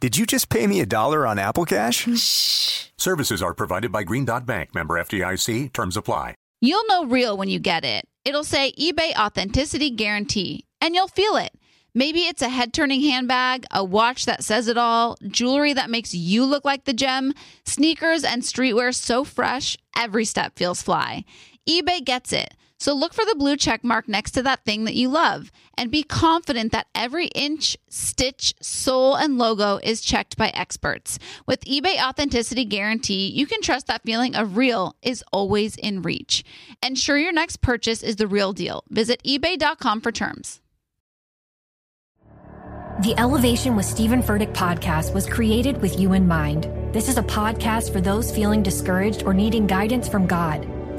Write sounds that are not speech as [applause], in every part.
Did you just pay me a dollar on Apple Cash? Shh. Services are provided by Green Dot Bank, member FDIC. Terms apply. You'll know real when you get it. It'll say eBay Authenticity Guarantee, and you'll feel it. Maybe it's a head turning handbag, a watch that says it all, jewelry that makes you look like the gem, sneakers and streetwear so fresh, every step feels fly. eBay gets it. So look for the blue check mark next to that thing that you love and be confident that every inch, stitch, sole, and logo is checked by experts. With eBay Authenticity Guarantee, you can trust that feeling of real is always in reach. Ensure your next purchase is the real deal. Visit eBay.com for terms. The Elevation with Stephen Furtick podcast was created with you in mind. This is a podcast for those feeling discouraged or needing guidance from God.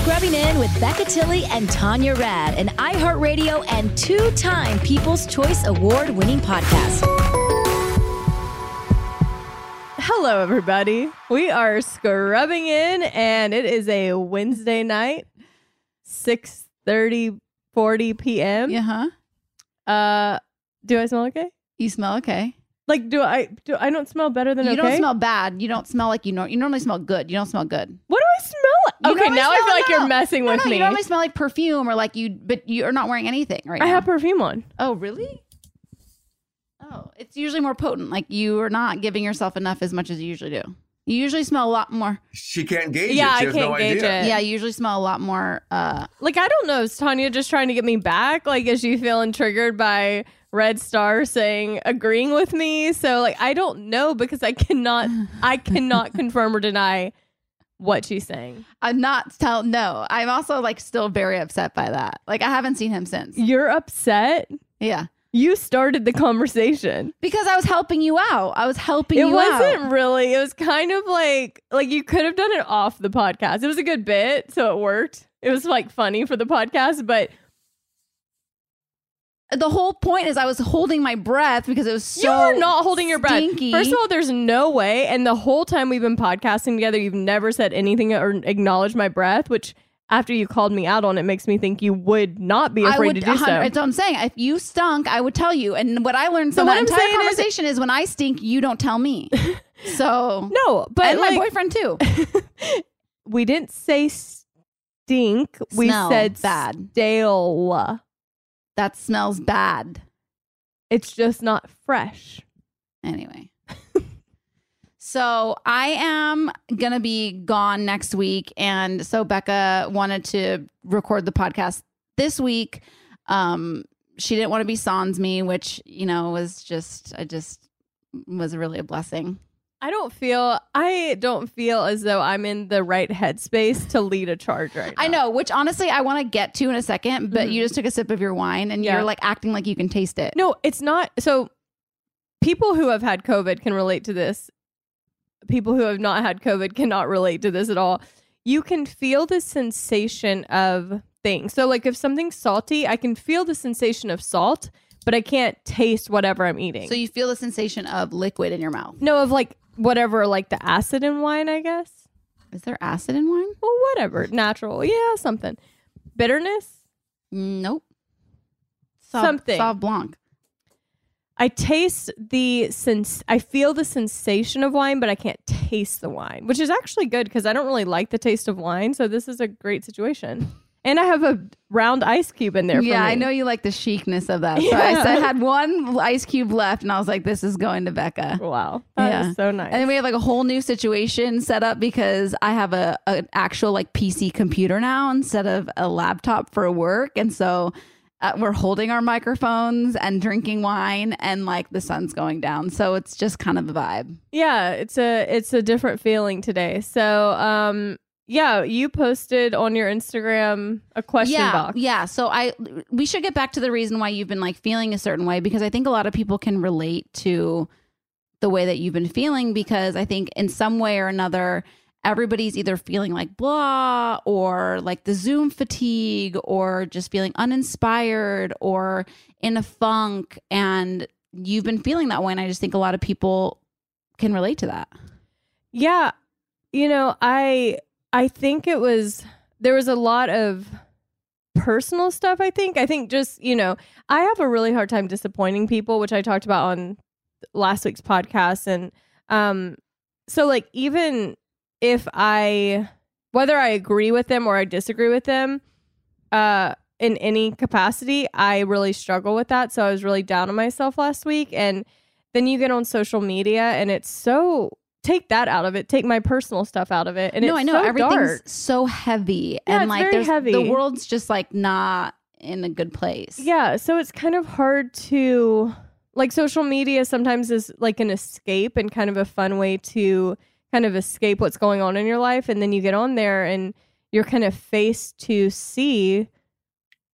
Scrubbing in with Becca Tilley and Tanya Rad, an iHeartRadio and two time People's Choice Award winning podcast. Hello, everybody. We are scrubbing in, and it is a Wednesday night, 6 30, 40 p.m. Yeah, huh? Uh, do I smell okay? You smell okay. Like, do I do I don't smell better than You okay? don't smell bad. You don't smell like you know. You normally smell good. You don't smell good. What do I smell? You okay, normally now I smell- feel like no, you're no. messing No, with no, me. You normally smell like perfume or like you, but you're not wearing anything right I now. have perfume on. Oh, really? Oh, it's usually more potent. Like you are not giving yourself enough as much as you usually do. You usually smell a lot more. She can't gauge Yeah, it. She I has can't no gauge idea. it. Yeah, you usually smell a lot more. uh Like, I don't know. Is Tanya just trying to get me back? Like, is she feeling triggered by Red Star saying agreeing with me? So, like, I don't know because I cannot, I cannot [laughs] confirm or deny what she's saying. I'm not tell. No, I'm also like still very upset by that. Like I haven't seen him since. You're upset. Yeah, You started the conversation. because I was helping you out. I was helping It you wasn't out. really. It was kind of like like you could have done it off the podcast. It was a good bit, so it worked. It was like funny for the podcast, but The whole point is I was holding my breath because it was so. you're not holding your breath. stinky. First of all, there's no way. And the whole time we've been podcasting together, you've never said anything or acknowledged my breath, which after you called me out on it makes me think you would not be afraid would. to do so. 100 That's what I'm saying. If you stunk, I would tell you. And what I learned from what that I'm entire saying is- conversation is, when I stink, you don't tell me. [laughs] So no, but and like, my boyfriend too. [laughs] we didn't say stink. we said bad. stale. That smells bad. It's just not fresh. Anyway. [laughs] so I am going to be gone next week. And so Becca wanted to record the podcast this week. Um, she didn't want to be sans me, which, you know, was just, I just was really a blessing. I don't feel I don't feel as though I'm in the right headspace to lead a charge right now. I know, which honestly I want to get to in a second, but Mhm. you just took a sip of your wine and Yeah. you're like acting like you can taste it. No, it's not. So people who have had COVID can relate to this. People who have not had COVID cannot relate to this at all. You can feel the sensation of things. So like if something's salty, I can feel the sensation of salt, but I can't taste whatever I'm eating. So you feel the sensation of liquid in your mouth. no, of like whatever, like the acid in wine, I guess. Is there acid in wine? Well, whatever, natural, yeah, something. Bitterness, Nope. Sauv- Something. Sauv Blanc. I taste the sense. I feel the sensation of wine, but I can't taste the wine, which is actually good because I don't really like the taste of wine. So this is a great situation. And I have a round ice cube in there. Yeah, for me. I know you like the chicness of that. So Yeah. I, said- had [laughs] one ice cube left, and I was like, "This is going to Becca." Wow, that is so nice. And then we have like a whole new situation set up because I have a an actual like PC computer now instead of a laptop for work, and so uh, we're holding our microphones and drinking wine, and like the sun's going down, so it's just kind of a vibe. Yeah, it's a it's a different feeling today. So, um, yeah, you posted on your Instagram a question yeah, box. Yeah. So I we should get back to the reason why you've been like feeling a certain way because I think a lot of people can relate to the way that you've been feeling because I think in some way or another everybody's either feeling like blah or like the Zoom fatigue or just feeling uninspired or in a funk and you've been feeling that way and I just think a lot of people can relate to that. Yeah, you know, I I think it was there was a lot of personal stuff. I think I think just you know I have a really hard time disappointing people, which I talked about on last week's podcast, and um, so like even if I whether I agree with them or I disagree with them, uh, in any capacity, I really struggle with that. So I was really down on myself last week, and then you get on social media, and it's so take that out of it, take my personal stuff out of it, and no, I know so everything's dark. so heavy Yeah, and like there's heavy. the world's just like not in a good place. Yeah, so it's kind of hard to like social media sometimes is like an escape and kind of a fun way to kind of escape what's going on in your life and then you get on there and you're kind of faced to see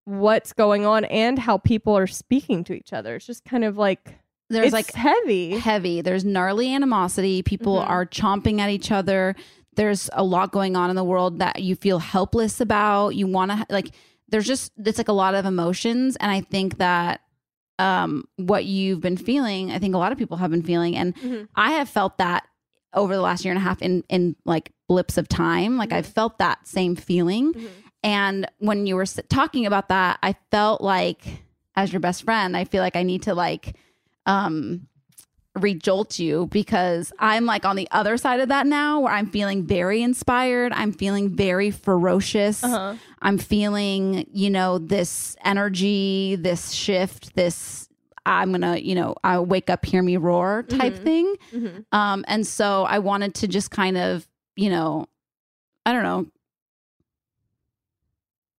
what's going on and how people are speaking to each other. It's just kind of like there's it's like heavy. heavy. There's gnarly animosity. People Mhm. are chomping at each other. There's a lot going on in the world that you feel helpless about. You want to like. There's just it's like a lot of emotions, and I think that um what you've been feeling, I think a lot of people have been feeling, and Mhm. I have felt that over the last year and a half in in like blips of time. Like I've felt that same feeling. And when you were talking about that, I felt like as your best friend, I feel like I need to like um rejolt you because I'm like on the other side of that now where I'm feeling very inspired. I'm feeling very ferocious. Uh-huh. I'm feeling, you know, this energy, this shift, this I'm gonna, you know, I wake up, hear me roar type Mhm. thing. Mhm. Um, and so I wanted to just kind of, you know, I don't know,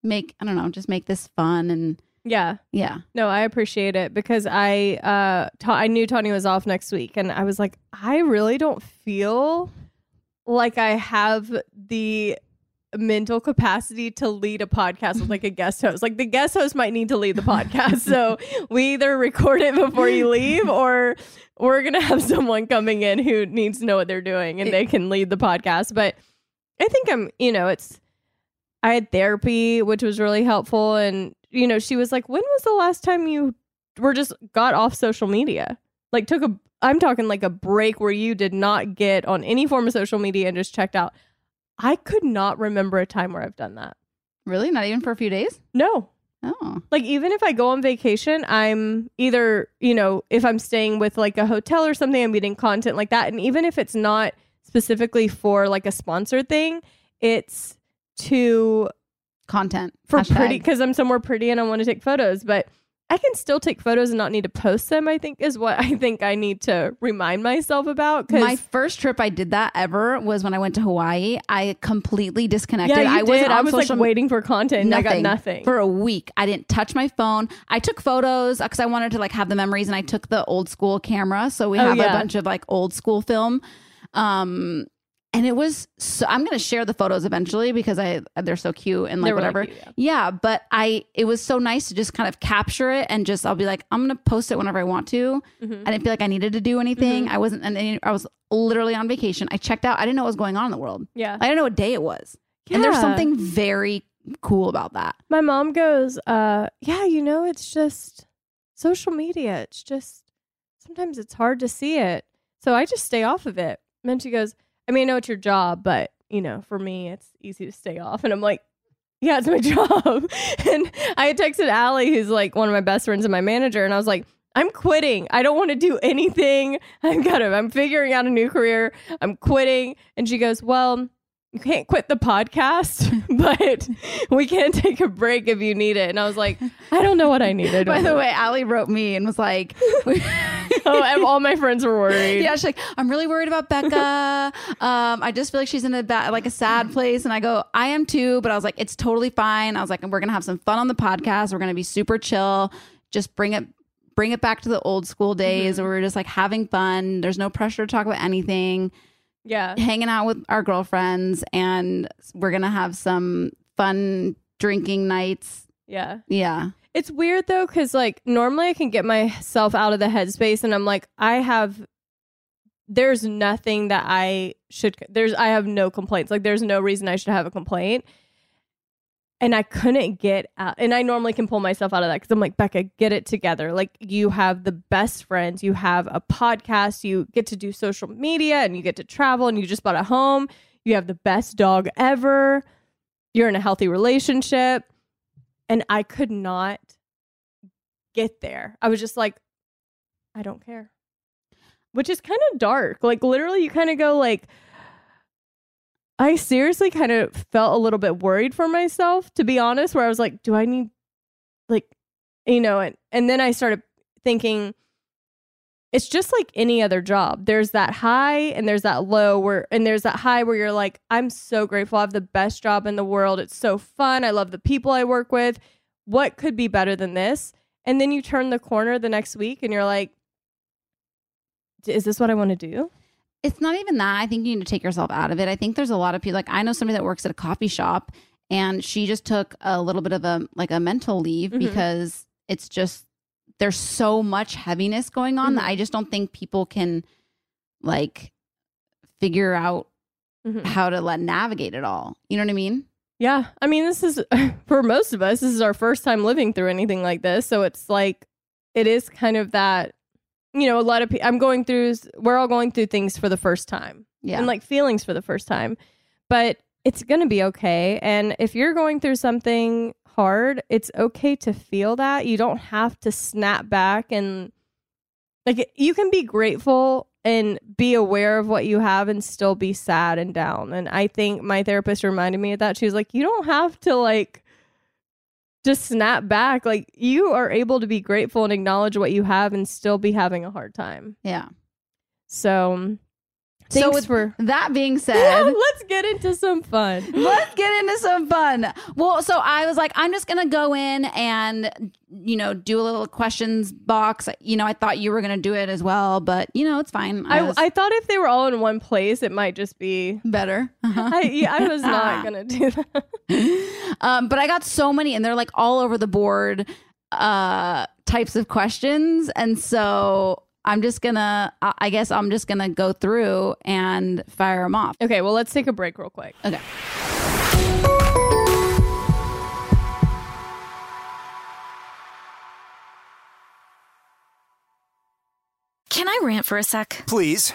make I don't know, just make this fun and Yeah. yeah. No, I appreciate it because I uh ta- I knew Tony was off next week and I was like I really don't feel like I have the mental capacity to lead a podcast with like a [laughs] guest host. Like the guest host might need to lead the podcast. [laughs] so we either record it before you leave or we're going to have someone coming in who needs to know what they're doing and they can lead the podcast. But I think I'm, you know, it's I had therapy, which was really helpful. And, you know, she was like, when was the last time you were just got off social media? Like, took a, I'm talking like a break where you did not get on any form of social media and just checked out. I could not remember a time where I've done that. Really? Not even for a few days? No. Oh. Like, even if I go on vacation, I'm either, you know, if I'm staying with like a hotel or something, I'm getting content like that. And even if it's not specifically for like a sponsored thing, it's to Content. for Hashtag. pretty because I'm somewhere pretty and I want to take photos, but I can still take photos and not need to post them. I think is what I [laughs] think I need to remind myself about. Because My first trip I did that ever was when I went to Hawaii. I completely disconnected. yeah, you I did. wasn't I was like waiting for content. and I got nothing. for a week. I didn't touch my phone. I took photos because I wanted to like have the memories, and I took the old school camera, so we Oh, have yeah. a bunch of like old school film. Um, and it was so. I'm gonna share the photos eventually because I they're so cute and like They were really whatever. cute, yeah. but I it was so nice to just kind of capture it and just I'll be like I'm gonna post it whenever I want to. Mhm. I didn't feel like I needed to do anything. Mhm. I wasn't, and I was literally on vacation. I checked out. I didn't know what was going on in the world. yeah, I didn't know what day it was. And there's something very cool about that. my mom goes, uh, "Yeah, you know, it's just social media. It's just sometimes it's hard to see it, so I just stay off of it." And then she goes, "I mean, I know it's your job, but you know, for me, it's easy to stay off." And I'm like. Yeah, it's my [laughs] job. and I had texted Allie, who's like one of my best friends and my manager, and I was like, I'm quitting. I don't want to do anything. I'm kind of, I'm figuring out a new career. I'm quitting. And she goes, Well, you can't quit the podcast, [laughs] but we can take a break if you need it. And I was like, I don't know what I needed. By the way, Allie wrote me and was like, [laughs] oh, and all my friends were worried. Yeah, she's like, I'm really worried about Becca. um, I just feel like she's in a bad, like a sad place. And I go, I am too. But I was like, it's totally fine. I was like, we're gonna have some fun on the podcast. We're gonna be super chill. Just bring it, bring it back to the old school days where we're just like having fun. There's no pressure to talk about anything. Yeah. hanging out with our girlfriends, and we're gonna have some fun drinking nights. Yeah. Yeah. It's weird though, because like normally I can get myself out of the headspace and I'm like, I have, there's nothing that I should, there's, I have no complaints. Like, there's no reason I should have a complaint. And I couldn't get out. And I normally can pull myself out of that because I'm like, Becca, get it together. Like, you have the best friends, you have a podcast, you get to do social media and you get to travel and you just bought a home. You have the best dog ever. You're in a healthy relationship and I could not get there. I was just like, I don't care, which is kind of dark. Like literally, you kind of go like, I seriously kind of felt a little bit worried for myself, to be honest. Where I was like, do I need, like, you know, and and then I started thinking. It's just like any other job. There's that high and there's that low where and there's that high where you're like, I'm so grateful. I have the best job in the world. It's so fun. I love the people I work with. What could be better than this? And then you turn the corner the next week and you're like, is this what I want to do? It's not even that. I think you need to take yourself out of it. I think there's a lot of people like I know somebody that works at a coffee shop and she just took a little bit of a like a mental leave Mhm. because it's just there's so much heaviness going on that Mhm. I just don't think people can like figure out Mhm. how to let navigate it all. You know what I mean? Yeah. I mean, this is [laughs] for most of us, this is our first time living through anything like this. So it's like, it is kind of that, you know, a lot of people, I'm going through, we're all going through things for the first time Yeah. and like feelings for the first time, but it's going to be okay. And if you're going through something hard, it's okay to feel that. You don't have to snap back and like you can be grateful and be aware of what you have and still be sad and down. And I think my therapist reminded me of that. She was like, you don't have to like just snap back. Like you are able to be grateful and acknowledge what you have and still be having a hard time. Yeah. So So with for that being [laughs] said, let's get into some fun. Let's get into some fun. Well, so I was like, I'm just gonna go in and you know do a little questions box. You know, I thought you were gonna do it as well, but you know, it's fine. I, was I thought if they were all in one place, it might just be better. I, yeah, I was not [laughs] gonna do that. [laughs] um, but I got so many, and they're like all over the board uh, types of questions, and so I'm just gonna. I I guess I'm just gonna go through and fire them off. Okay, well, let's take a break real quick. Okay. Can I rant for a sec? Please.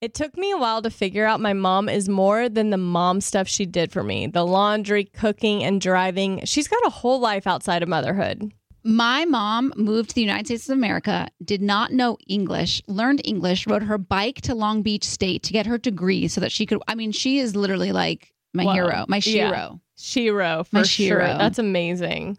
It took me a while to figure out my mom is more than the mom stuff she did for me the laundry, cooking, and driving. She's got a whole life outside of motherhood. My mom moved to the United States of America, did not know English, learned English, rode her bike to Long Beach State to get her degree so that she could. I mean, she is literally like my Wow. hero, my Yeah. shiro. Shiro, for My sure. Shiro. That's amazing.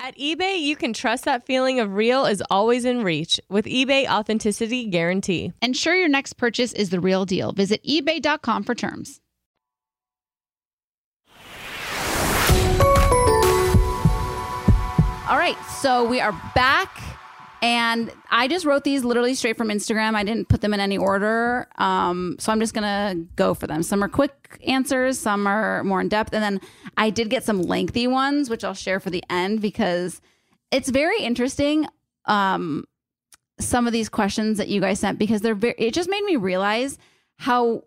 At eBay, you can trust that feeling of real is always in reach with eBay Authenticity Guarantee. Ensure your next purchase is the real deal. Visit eBay.com for terms. All right, so we are back. And I just wrote these literally straight from Instagram. I didn't put them in any order. Um, so I'm just going to go for them. Some are quick answers, some are more in depth. And then I did get some lengthy ones, which I'll share for the end because it's very interesting. Um, some of these questions that you guys sent because they're very, it just made me realize how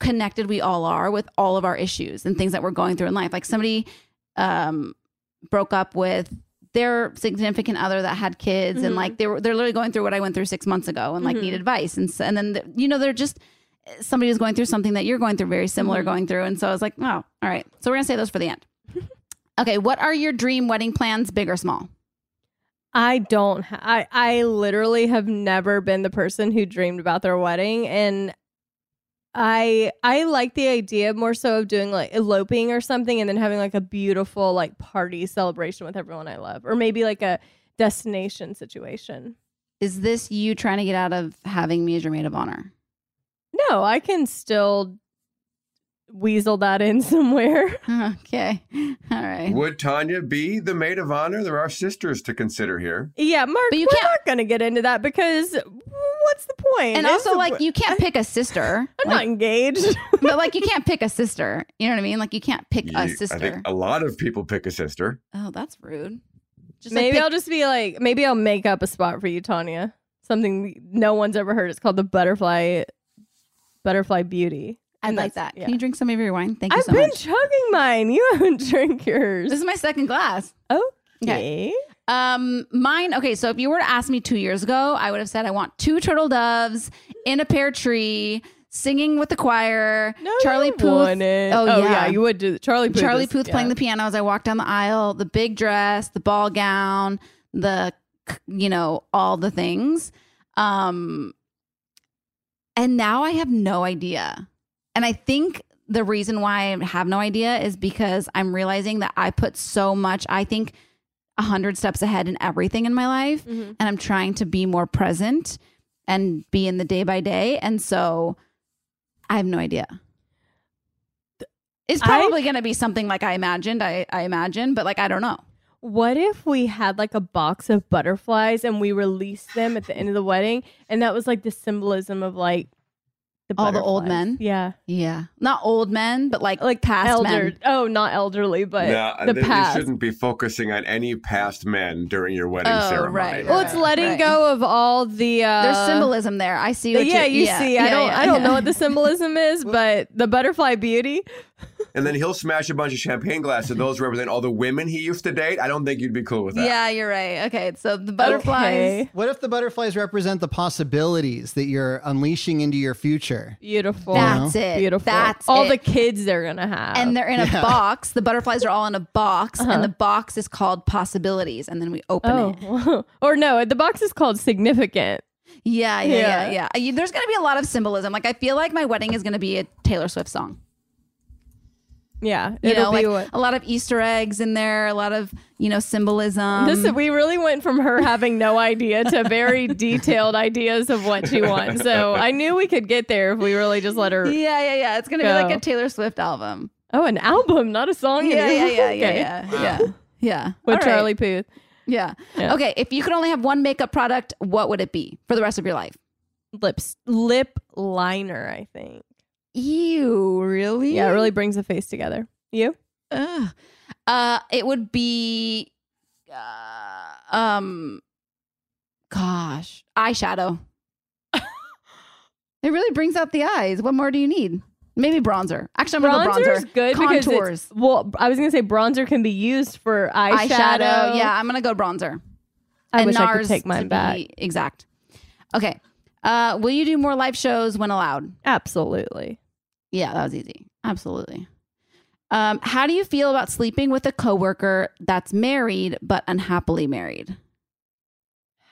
connected we all are with all of our issues and things that we're going through in life. Like somebody um, broke up with their significant other that had kids and Mhm. like they were they're literally going through what I went through six months ago and like Mhm. need advice and and then the, you know they're just somebody who's going through something that you're going through very similar Mhm. going through and so I was like oh all right so we're gonna say those for the end. [laughs] okay, what are your dream wedding plans, big or small? I don't. I I literally have never been the person who dreamed about their wedding, and I I like the idea more so of doing like eloping or something and then having like a beautiful like party celebration with everyone I love. Or maybe like a destination situation. Is this you trying to get out of having me as your maid of honor? No, I can still weasel that in [laughs] somewhere. Okay. All right. Would Tanya be the maid of honor? There are sisters to consider here. Yeah, Mark, But you we're can't- not going to get into that because what's the point? And also, like, you can't pick a sister. [laughs] I'm not engaged. [laughs] but like, you can't pick a sister. You know what I mean? Like, you can't pick a sister. I think a lot of people pick a sister. oh, that's rude. Just like, maybe pick- I'll just be like, maybe I'll make up a spot for you, Tanya. Something no one's ever heard. It's called the butterfly, butterfly beauty. I like that. yeah. Can you drink some of your wine? Thank you I've so been much. chugging mine. You [laughs] haven't drank yours. This is my second glass. Oh, okay. Um, mine. Okay, so if you were to ask me two years ago, I would have said I want two turtle doves in a pear tree, singing with the choir. No, Charlie Puth. Oh, Oh, yeah. yeah, you would do Charlie Puth. Charlie is- Puth playing yeah. the piano as I walk down the aisle. The big dress, the ball gown, the you know all the things. Um, and now I have no idea. And I think the reason why I have no idea is because I'm realizing that I put so much. I think a hundred steps ahead in everything in my life, Mhm. and I'm trying to be more present and be in the day by day. And so I have no idea. It's probably going to be something like I imagined. I, I imagine, but like I don't know. What if we had like a box of butterflies and we released them at the end of the wedding, and that was like the symbolism of like the All the old men? Yeah, Yeah, not old men, but like like past elder. men. Oh, not elderly, but No, the th- past. you shouldn't be focusing on any past men during your wedding Oh, ceremony. right, Well, it's letting right. go of all the. Uh, There's symbolism there. I see. What yeah, you're- you see. I don't. yeah, I don't yeah. know what the symbolism is, [laughs] but the butterfly beauty. And then he'll smash a bunch of champagne glasses. and Those represent all the women he used to date. I don't think you'd be cool with that. Yeah, you're right. Okay, so the butterflies. Okay. What if the butterflies represent the possibilities that you're unleashing into your future? Beautiful. That's it. Beautiful. That's all it. the kids they're gonna have. and they're in a Yeah. box. The butterflies are all in a box, Uh-huh. and the box is called possibilities. And then we open it. oh, [laughs] or no, the box is called significant. Yeah, yeah, yeah, Yeah. yeah. There's going to be a lot of symbolism. Like I feel like my wedding is going to be a Taylor Swift song. Yeah, You it'll know, be like what. a lot of Easter eggs in there, a lot of you know symbolism. this is, we really went from her having no idea to very [laughs] detailed ideas of what she wants. So I knew we could get there if we really just let her. yeah, yeah, yeah. It's going to be like a Taylor Swift album. Oh, an album, not a song. Yeah, yeah, yeah, yeah, [laughs] Okay. yeah, yeah, yeah. With All right. Charlie Puth. Yeah. Yeah. Okay. If you could only have one makeup product, what would it be for the rest of your life? Lips, lip liner. I think. Ew, really? Yeah, it really brings the face together. You? Ugh. Uh, it would be, uh, um, gosh, eyeshadow. [laughs] it really brings out the eyes. What more do you need? Maybe bronzer. Actually, I'm gonna go Bronzer's bronzer. good because Contours. it's, well, I was gonna say bronzer can be used for eyeshadow. eyeshadow. Yeah, I'm gonna go bronzer. I and wish I could NARS take mine back. Exact. Okay. Uh, will you do more live shows when allowed? Absolutely. Yeah, that was easy. Absolutely. Um, how do you feel about sleeping with a coworker that's married but unhappily married?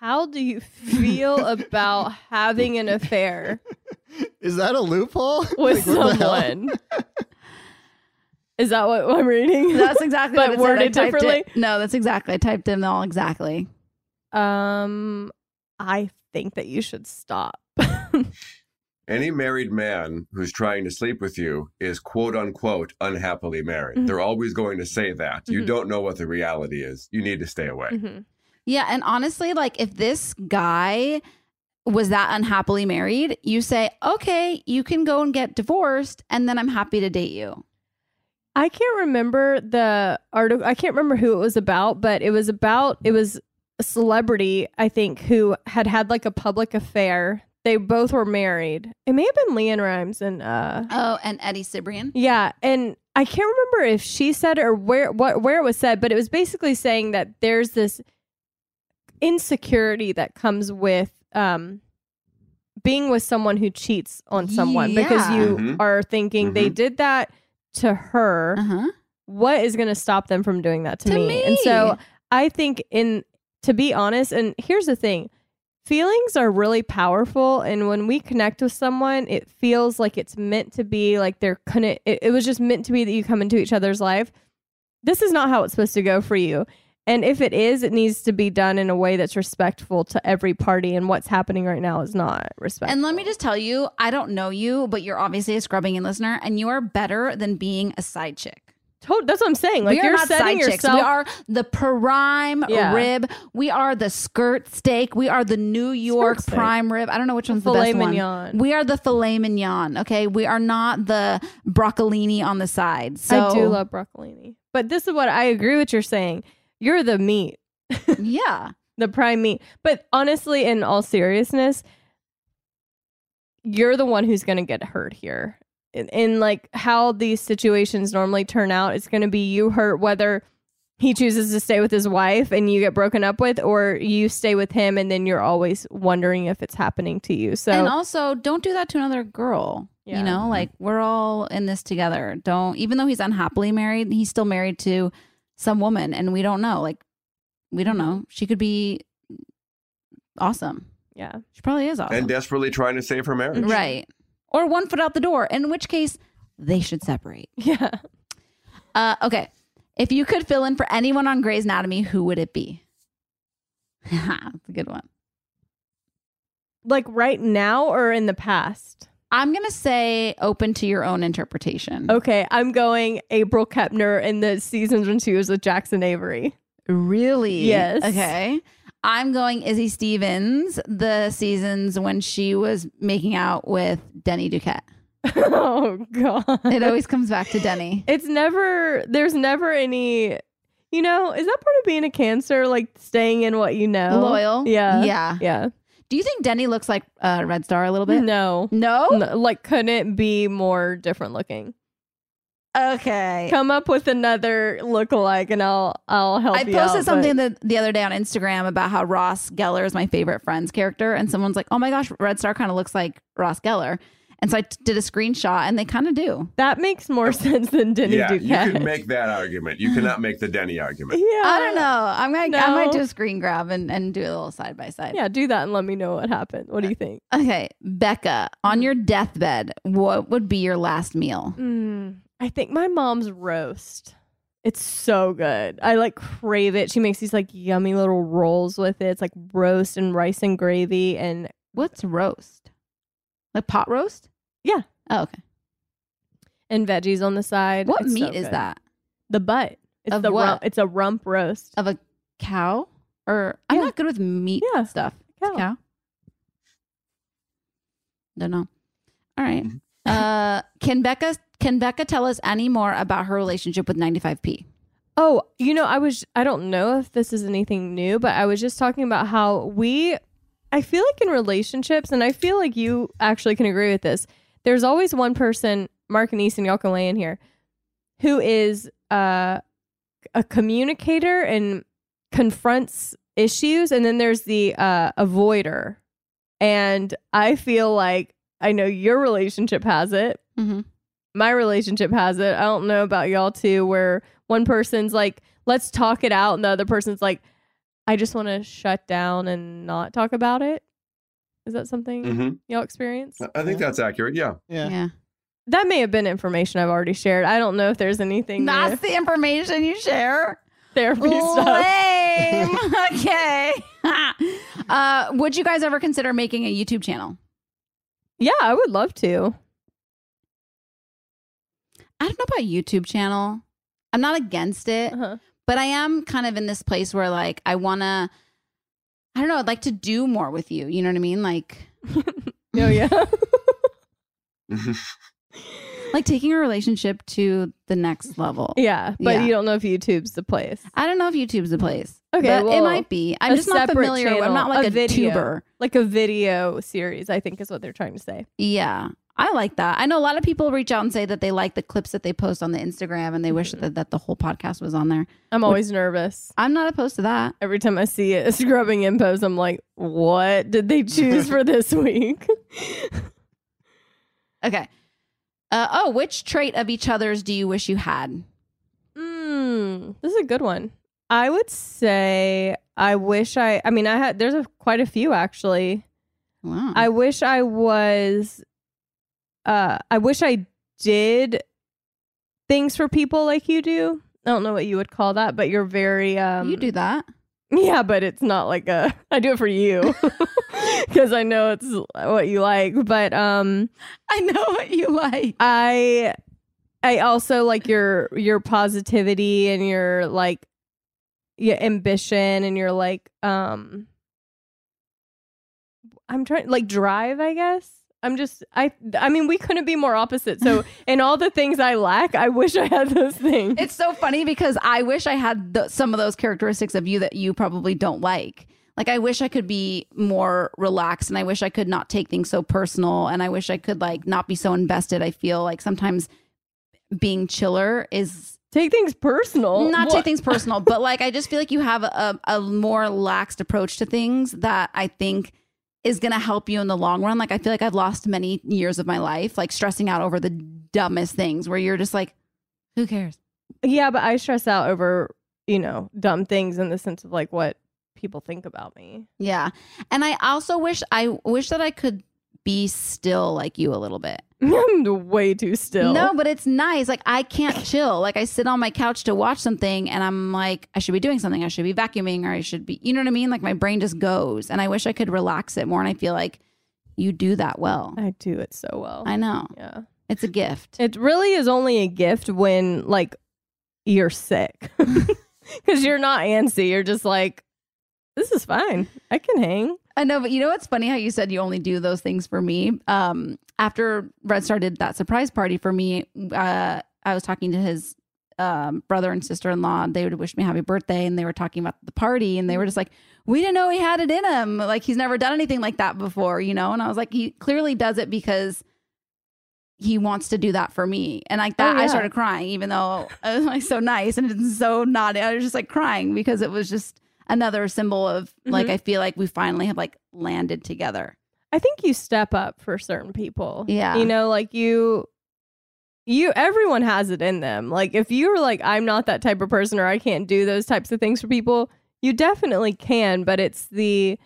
How do you feel about having an affair [laughs] Is that a loophole? with [laughs] Like, what the hell? someone? [laughs] Is that what I'm reading? That's exactly But what it said. I worded typed differently? It. No, that's exactly. I typed them all exactly. Um, I think that you should stop. Any married man who's trying to sleep with you is quote unquote unhappily married. Mhm. They're always going to say that. You Mhm. don't know what the reality is. You need to stay away. Mhm. Yeah, and honestly, like if this guy was that unhappily married, you say, okay, you can go and get divorced, and then I'm happy to date you. I can't remember the article. I can't remember who it was about, but it was about it was a celebrity I think who had had like a public affair. They both were married. It may have been LeAnn Rimes and uh Oh, and Eddie Cibrian. yeah, and I can't remember if she said or where what where it was said, but it was basically saying that there's this insecurity that comes with um being with someone who cheats on someone because Yeah. you Mhm. are thinking they Mhm. did that to her. Uh huh. What is going to stop them from doing that to, To me? me. And so I think in to be honest and here's the thing. Feelings are really powerful and when we connect with someone it feels like it's meant to be like they're couldn't it, it was just meant to be that you come into each other's life. This is not how it's supposed to go for you. And if it is it needs to be done in a way that's respectful to every party and what's happening right now is not respectful And let me just tell you, I don't know you, but you're obviously a scrubbing in listener, and you are better than being a side chick. Tot- that's what i'm saying like we you're not setting side chicks. yourself We are the prime Yeah. rib. We are the skirt steak. We are the New York prime rib. I don't know which one's the filet best mignon. one. We are the filet mignon. Okay, we are not the broccolini on the side. So i do love broccolini but this is what i agree with you're saying you're the meat [laughs] yeah. the prime meat. But honestly, in all seriousness, you're the one who's going to get hurt here. In, in like how these situations normally turn out, it's going to be you hurt whether he chooses to stay with his wife and you get broken up with, or you stay with him and then you're always wondering if it's happening to you. So and also, don't do that to another girl. Yeah. You know, mm-hmm. like we're all in this together. Don't, even though he's unhappily married, he's still married to some woman, and we don't know. Like, we don't know. She could be awesome. yeah, She probably is awesome. And desperately trying to save her marriage. right. Or one foot out the door, in which case they should separate. [laughs] yeah. Uh, okay. If you could fill in for anyone on Grey's Anatomy, who would it be? [laughs] That's a good one. Like right now or in the past? I'm going to say open to your own interpretation. Okay, I'm going April Kepner in the seasons when she was with Jackson Avery. Really? Yes. Okay. I'm going Izzie Stevens, the seasons when she was making out with Denny Duquette. [laughs] oh god. It always comes back to Denny. It's never there's never any you know, is that part of being a cancer, like staying in what you know? Loyal? Yeah. Yeah. Yeah. Do you think Denny looks like uh, Red Star a little bit? No. No? No, Like couldn't be more different looking. Okay. Come up with another lookalike and I'll I'll help you. I posted out, something but- the, the other day on Instagram about how Ross Geller is my favorite Friends character, and someone's like, "Oh my gosh, Red Star kind of looks like Ross Geller," and so I t- did a screenshot, and they kind of do. that makes more sense than Denny Yeah, Duquette. you can make that argument. You cannot make the Denny argument. yeah. I don't know. I'm gonna I might do a screen grab and, and do a little side by side. Yeah, do that and let me know what happened. What do you think? Okay, Becca, on your deathbed, what would be your last meal? Mm, I think my mom's roast. It's so good. I like crave it. She makes these like yummy little rolls with it. It's like roast and rice and gravy and What's roast? Like pot roast? yeah, Oh, okay. and veggies on the side. What It's so meat is good. that? The butt. It's Of the what? rump. It's a rump roast. Of a cow? Or I'm Yeah. not good with meat Yeah, stuff. cow. It's cow. Don't know. All right. Mm-hmm. Uh, can Becca can Becca tell us any more about her relationship with 95p? Oh, you know, I was I don't know if this is anything new, but I was just talking about how we I feel like in relationships, and I feel like you actually can agree with this, there's always one person, Mark and Easton, y'all can lay in here, who is uh a communicator and confronts issues, and then there's the uh avoider. And I feel like I know your relationship has it Mm-hmm. My relationship has it. I don't know about y'all too, where one person's like, let's talk it out, and the other person's like, I just want to shut down and not talk about it. Is that something hmm y'all experience? I think that's accurate. Yeah. Yeah. Yeah. That may have been information I've already shared. I don't know if there's anything That's new. the information you share. therapy stuff. Lame. [laughs] [laughs] okay. [laughs] uh, would you guys ever consider making a YouTube channel? Yeah, I would love to. I don't know about YouTube channel. I'm not against it, Uh-huh. but I am kind of in this place where like I want to I don't know, I'd like to do more with you. You know what I mean? Like [laughs] Oh yeah. [laughs] like taking a relationship to the next level. yeah, but Yeah. you don't know if YouTube's the place. I don't know if YouTube's the place. Okay, but it might be. I'm just not separate familiar. I'm not like a, video, tuber. like a video series. I think is what they're trying to say. Yeah. I like that. I know a lot of people reach out and say that they like the clips that they post on the Instagram and they wish Mm-hmm. that, that the whole podcast was on there. I'm always nervous. I'm not opposed to that. Every time I see it, [laughs] scrubbing impos, I'm like, what did they choose for this [laughs] week? [laughs] Okay. Uh, oh, which trait of each other's do you wish you had? Mm, this is a good one. I would say I wish I I mean I had there's a, quite a few actually. Wow. I wish I was uh I wish I did things for people like you do. I don't know what you would call that, but you're very um you do that. Yeah, but it's not like a [laughs] I do it for you [laughs] [laughs] because I know it's what you like, but um I know what you like. I I also like your your positivity and your like your ambition and your like um I'm trying like drive, I guess. I'm just I I mean we couldn't be more opposite. So [laughs] in all the things I lack, I wish I had those things. It's so funny because I wish I had the, some of those characteristics of you that you probably don't like. Like I wish I could be more relaxed and I wish I could not take things so personal and I wish I could like not be so invested. I feel like sometimes being chiller is take things personal. not What- take things personal, but like I just feel like you have a, a more laxed approach to things that I think is going to help you in the long run. Like I feel like I've lost many years of my life like stressing out over the dumbest things where you're just like who cares? Yeah, but I stress out over, you know, dumb things in the sense of like what people think about me. Yeah. And I also wish I wish that I could be still like you a little bit. I'm [laughs] way too still. No, but it's nice. Like I can't chill. Like I sit on my couch to watch something and I'm like, I should be doing something. I should be vacuuming or I should be, you know what I mean? Like my brain just goes and I wish I could relax it more. And I feel like you do that well. I do it so well. I know. Yeah. It's a gift. It really is only a gift when like you're sick. [laughs] [laughs] Cuz you're not antsy. You're just like this is fine. I can hang. I know, but you know what's funny how you said you only do those things for me? Um, after Red started that surprise party for me, uh, I was talking to his um, brother and sister in law. They would wish me happy birthday, and they were talking about the party, and they were just like, "We didn't know he had it in him. Like he's never done anything like that before, you know." And I was like, "He clearly does it because." He wants to do that for me, and like that, Oh, I started crying, even though it was like so nice and it's [laughs] so not. I was just like crying because it was just another symbol of like Mhm. I feel like we finally have like landed together. I think you step up for certain people. Yeah. You know, like you you everyone has it in them. Like if you're like I'm not that type of person or I can't do those types of things for people, you definitely can, but it's the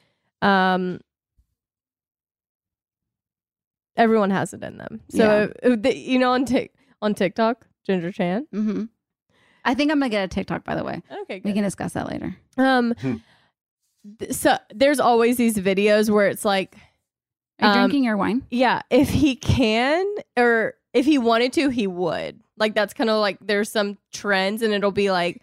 um everyone has it in them. So uh, the, you know on Tik on TikTok, Ginger Chan. Mm-hmm. I think I'm gonna get a TikTok. By the way, Okay, we can discuss that later. Um th- so there's always these videos where it's like Are you um, drinking your wine? Yeah, if he can or if he wanted to, he would. Like that's kind of like there's some trends and it'll be like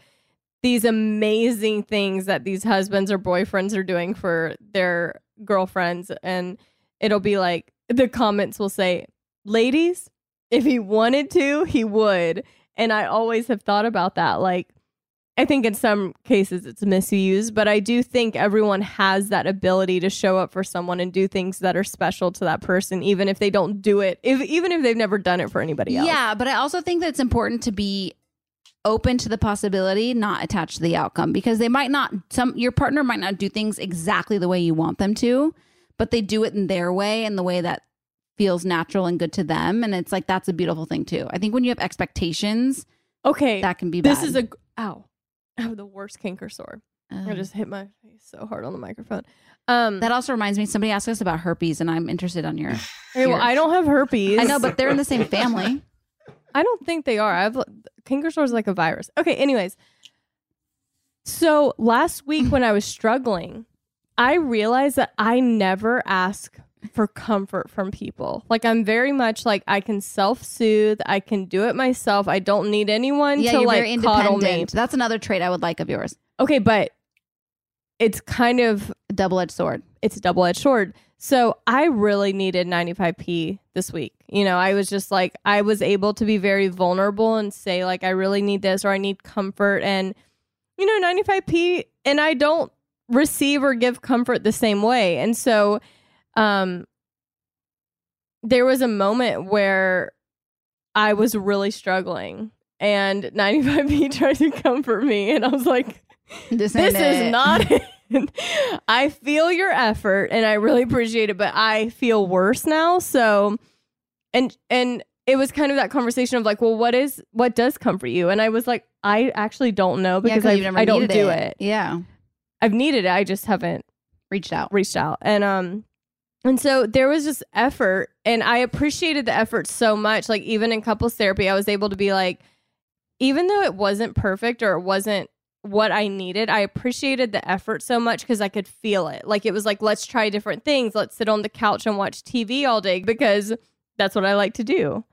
these amazing things that these husbands or boyfriends are doing for their girlfriends and it'll be like the comments will say, "Ladies, if he wanted to, he would." And I always have thought about that like I think in some cases it's misused, but I do think everyone has that ability to show up for someone and do things that are special to that person, even if they don't do it, if even if they've never done it for anybody else. Yeah, but I also think that it's important to be open to the possibility, not attached to the outcome, because they might not. Some your partner might not do things exactly the way you want them to, but they do it in their way and the way that feels natural and good to them, and it's like that's a beautiful thing too. I think when you have expectations, Okay. that can be bad. this is a ow. I have the worst canker sore. I Oh. just hit my face so hard on the microphone. Um that also reminds me. Somebody asked us about herpes, and I'm interested on your. okay, well, your- I don't have herpes. I know, but they're in the same [laughs] family. I don't think they are. I've canker sore is like a virus. Okay, anyways. So last week when I was struggling, I realized that I never ask for comfort from people. Like I'm very much like I can self-soothe, I can do it myself. I don't need anyone yeah, to you're like very coddle me. independent. That's another trait I would like of yours. Okay, but it's kind of A double-edged sword. it's a double-edged sword. So I really needed 95p this week. You know, I was just like I was able to be very vulnerable and say like I really need this or I need comfort and you know 95p and I don't receive or give comfort the same way. And so um there was a moment where I was really struggling and 95p [laughs] tried to comfort me and I was like This, this is it. not [laughs] it. I feel your effort and I really appreciate it, but I feel worse now. So and and it was kind of that conversation of like, well, what is what does comfort you? And I was like, I actually don't know Yeah, I've- never I don't do it. it. Yeah. I've needed it. I just haven't reached out. Reached out. And um and so there was just effort and I appreciated the effort so much. Like even in couples therapy, I was able to be like even though it wasn't perfect or it wasn't what I needed, I appreciated the effort so much because I could feel it. Like it was like, let's try different things. Let's sit on the couch and watch TV all day because that's what I like to do.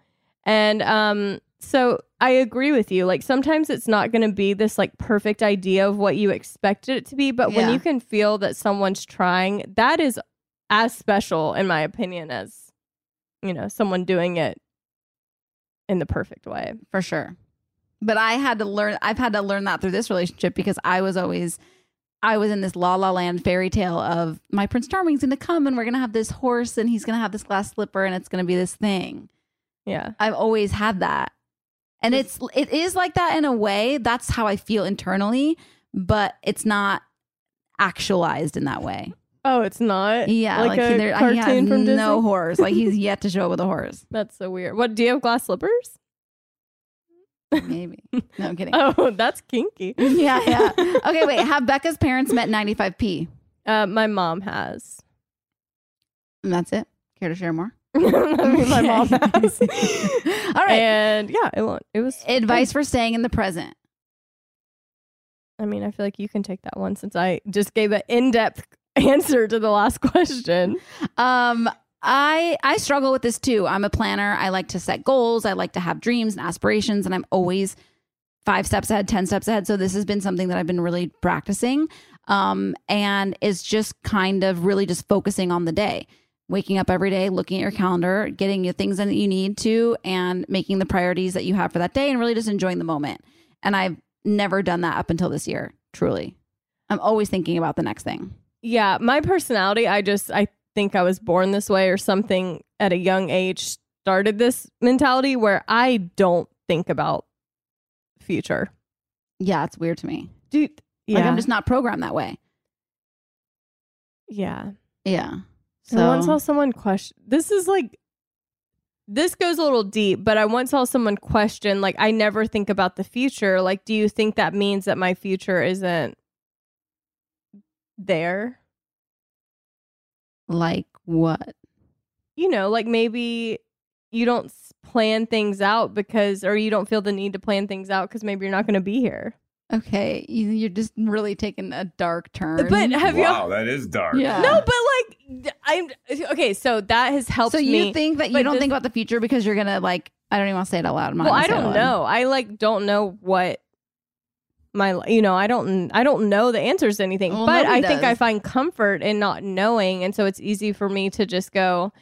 And um, so I agree with you. Like sometimes it's not going to be this like perfect idea of what you expected it to be, but when you can feel that someone's trying, that is as special, in my opinion, as you know, someone doing it in the perfect way. For sure. But I had to learn I've had to learn that through this relationship because I was always I was in this la la land fairy tale of my Prince Charming's gonna come and we're gonna have this horse and he's gonna have this glass slipper and it's gonna be this thing. Yeah. I've always had that. And it's it is like that in a way. That's how I feel internally, but it's not actualized in that way. Oh, it's not. Yeah, like, like, a he, there, he cartoon has from Disney. no horse. Like he's yet to show up with a horse. [laughs] That's so weird. What do you have glass slippers? Maybe. [laughs] No, I'm kidding. Oh, that's kinky. [laughs] yeah, yeah. Okay, wait. Have Becca's parents met 95p? Uh, my mom has. And that's it. Care to share more? I mean, my mom has. All right. And yeah, it won't. It was Advice for staying in the present. I mean, I feel like you can take that one since I just gave an in-depth [laughs] answer to the last question. Um, I I struggle with this too. I'm a planner. I like to set goals. I like to have dreams and aspirations, and I'm always five steps ahead, ten steps ahead. So this has been something that I've been really practicing. Um, and it's just kind of really just focusing on the day. Waking up every day, looking at your calendar, getting your things that you need to, and making the priorities that you have for that day, and really just enjoying the moment. And I've never done that up until this year. Truly, I'm always thinking about the next thing. Yeah, my personality, I just I think I was born this way or something at a young age started this mentality where I don't think about future. Yeah, it's weird to me. Dude, yeah. Like I'm just not programmed that way. yeah. Yeah. So I once saw someone question. This is like, this goes a little deep, but I once saw someone question, like, I never think about the future. Like, do you think that means that my future isn't there? Like what? You know, like maybe you don't plan things out because, or you don't feel the need to plan things out because maybe you're not going to be here. Okay, you- you're just really taking a dark turn. But have you? Wow, that is dark. Yeah. No, but like, I'm okay. So that has helped so me. you think that you don't this- think about the future because you're gonna like I don't even want to say it out loud. I'm well i don't know i like don't know what my you know i don't i don't know the answers to anything Well, but i nobody think i find comfort in not knowing and so it's easy for me to just go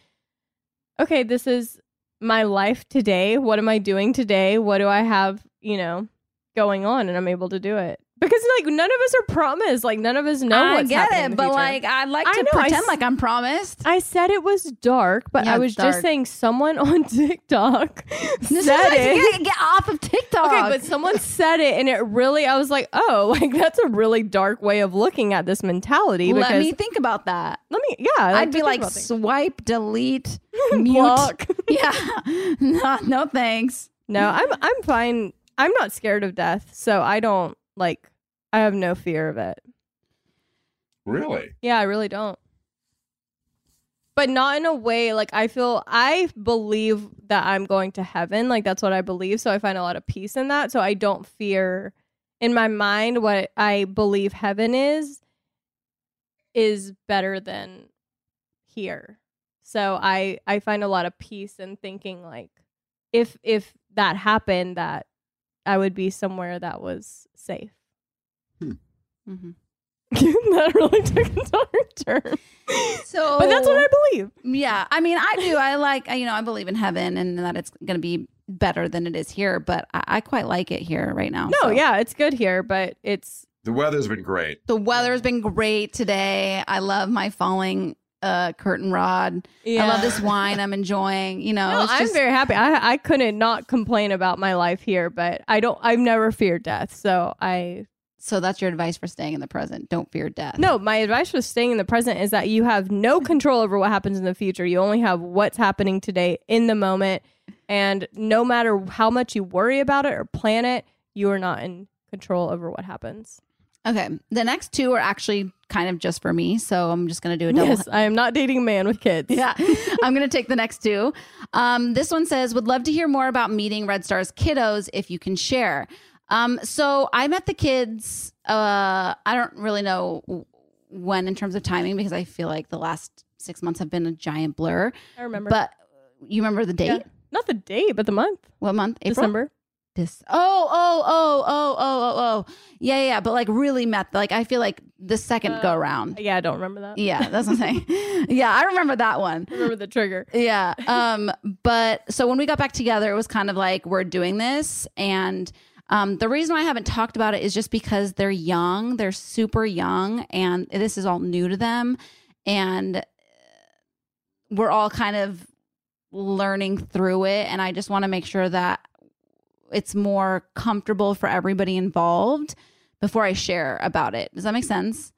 okay this is my life today. What am i doing today? What do i have you know going on? And i'm able to do it because like none of us are promised like none of us know I what's get it, but future. like I'd like I to know, pretend s- like I'm promised. I said it was dark, but Yeah, I was dark. just saying someone [laughs] on TikTok This said it. you get off of TikTok. Okay, but someone said it, and it really, I was like, oh, [laughs] like that's a really dark way of looking at this mentality. let me think about that. let me, yeah, I I'd be like swipe, delete, [laughs] mute. Yeah, no, no thanks. no, I'm, I'm fine. I'm not scared of death, so I don't like. I have no fear of it. Really? Yeah, I really don't. But not in a way like I feel I believe that I'm going to heaven. Like that's what I believe. So I find a lot of peace in that. So I don't fear in my mind what I believe heaven is is better than here. So I I find a lot of peace in thinking like if if that happened that I would be somewhere that was safe. Mhm. [laughs] that really took a dark turn. So, But that's what I believe. Yeah, I mean, I do. I like, you know, I believe in heaven and that it's going to be better than it is here. But I, I quite like it here right now. No, so. yeah, it's good here, but it's The weather's been great. The weather's been great today. I love my falling uh, curtain rod. I love this wine I'm enjoying. You know, No, it's I'm just, very happy. I I couldn't not complain about my life here, but I don't. I've never feared death, so I. So that's your advice for staying in the present. Don't fear death. No, my advice for staying in the present is that you have no control over what happens in the future. You only have what's happening today in the moment, and no matter how much you worry about it or plan it, you are not in control over what happens. Okay. The next two are actually kind of just for me. So I'm just going to do a double. Yes, [laughs] I am not dating a man with kids. Yeah. [laughs] I'm going to take the next two. Um, this one says, would love to hear more about meeting Red Star's kiddos if you can share. Um, so I met the kids, uh, I don't really know when in terms of timing because I feel like the last six months have been a giant blur. I remember. But you remember the date? Yeah. Not the date, but the month. What month? April? December. This. Oh, oh, oh, oh, oh, oh, oh. Yeah, yeah. But like really met. Like I feel like the second Uh, go around. Yeah, I don't remember that. Yeah, that's what I'm saying. [laughs] yeah, I remember that one. I remember the trigger. [laughs] Yeah. Um, but so when we got back together, it was kind of like we're doing this. And um, the reason why I haven't talked about it is just because they're young, they're super young, and this is all new to them. And we're all kind of learning through it. And I just want to make sure that it's more comfortable for everybody involved before I share about it. Does that make sense?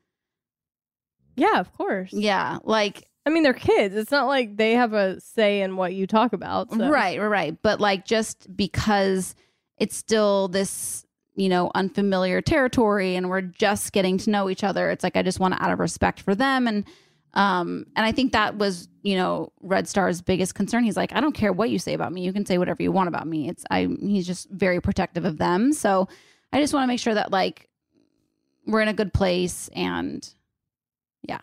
Yeah, of course. Yeah. Like, I mean, they're kids. It's not like they have a say in what you talk about. so- Right, right, right. But like just because it's still this, you know, unfamiliar territory and we're just getting to know each other, it's like I just want to out of respect for them and um and I think that was, you know, Red Star's biggest concern. He's like, I don't care what you say about me. You can say whatever you want about me. It's I he's just very protective of them. So I just want to make sure that like we're in a good place and yeah.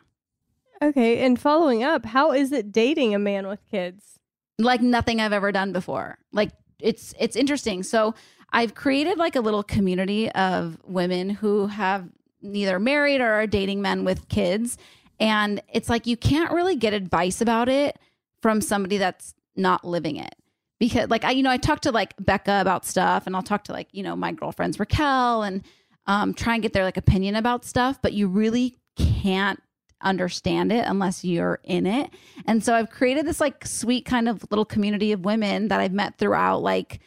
Okay. And following up, how is it dating a man with kids? like nothing I've ever done before. Like it's it's interesting. So I've created like a little community of women who have neither married or are dating men with kids. And it's like you can't really get advice about it from somebody that's not living it. Because like I, you know, I talk to like Becca about stuff and I'll talk to like, you know, my girlfriends Raquel and um try and get their like opinion about stuff, but you really can't understand it unless you're in it. And so I've created this like sweet kind of little community of women that I've met throughout like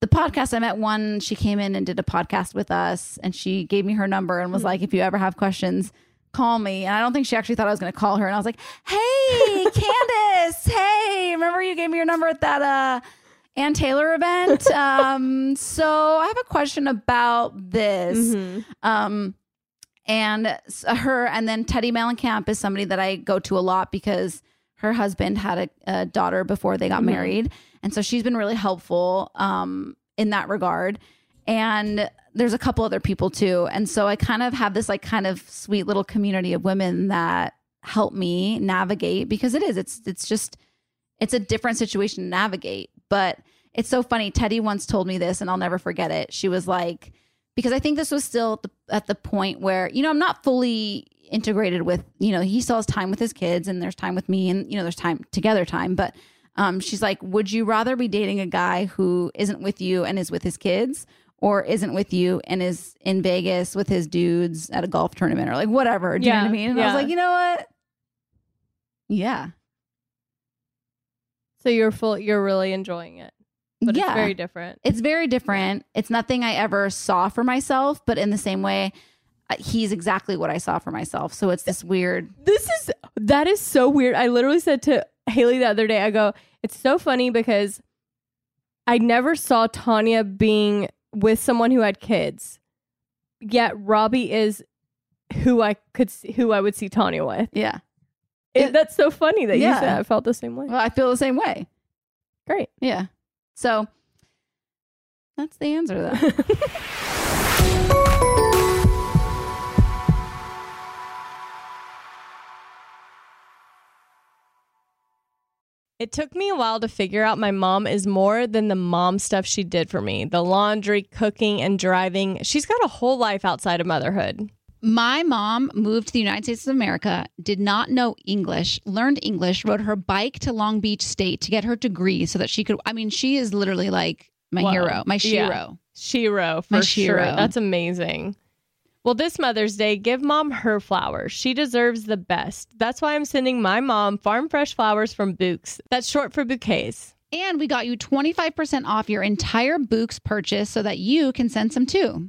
the podcast. I met one, she came in and did a podcast with us and she gave me her number and was like, if you ever have questions, call me. And I don't think she actually thought I was going to call her. And I was like, hey, [laughs] Candace, hey, remember you gave me your number at that uh, Ann Taylor event? [laughs] um, so I have a question about this. Mhm. Um, and her and then Teddi Mellencamp is somebody that I go to a lot because her husband had a, a daughter before they got Mhm. married, and so she's been really helpful um, in that regard. And there's a couple other people too, and so I kind of have this like kind of sweet little community of women that help me navigate because it is it's it's just it's a different situation to navigate. But it's so funny. Teddy once told me this, and I'll never forget it. She was like, because I think this was still at the, at the point where, you know, I'm not fully integrated with, you know, he still has time with his kids and there's time with me and, you know, there's time together time. But um, she's like, would you rather be dating a guy who isn't with you and is with his kids or isn't with you and is in Vegas with his dudes at a golf tournament or like whatever? Do you know what I mean? And I was like, you know what? Yeah. So you're full. You're really enjoying it, but yeah. it's very different. It's very different. It's nothing I ever saw for myself, but in the same way, uh, he's exactly what I saw for myself. So it's this weird. This is that is so weird. I literally said to Haley the other day, I go, it's so funny because I never saw Tanya being with someone who had kids. Yet Robby is who I could see, who I would see Tanya with. Yeah. It, that's so funny that you Yeah. said I felt the same way. Well, I feel the same way. Great. Yeah. So that's the answer to that. [laughs] It took me a while to figure out my mom is more than the mom stuff she did for me the laundry, cooking, and driving. She's got a whole life outside of motherhood. My mom moved to the United States of America, did not know English, learned English, rode her bike to Long Beach State to get her degree so that she could. I mean, she is literally like my Whoa. hero, my Yeah. shiro. Shiro, for My sure. Shiro. That's amazing. Well, this Mother's Day, give mom her flowers. She deserves the best. That's why I'm sending my mom farm fresh flowers from Bouqs. That's short for bouquets. And we got you 25% off your entire Bouqs purchase so that you can send some too.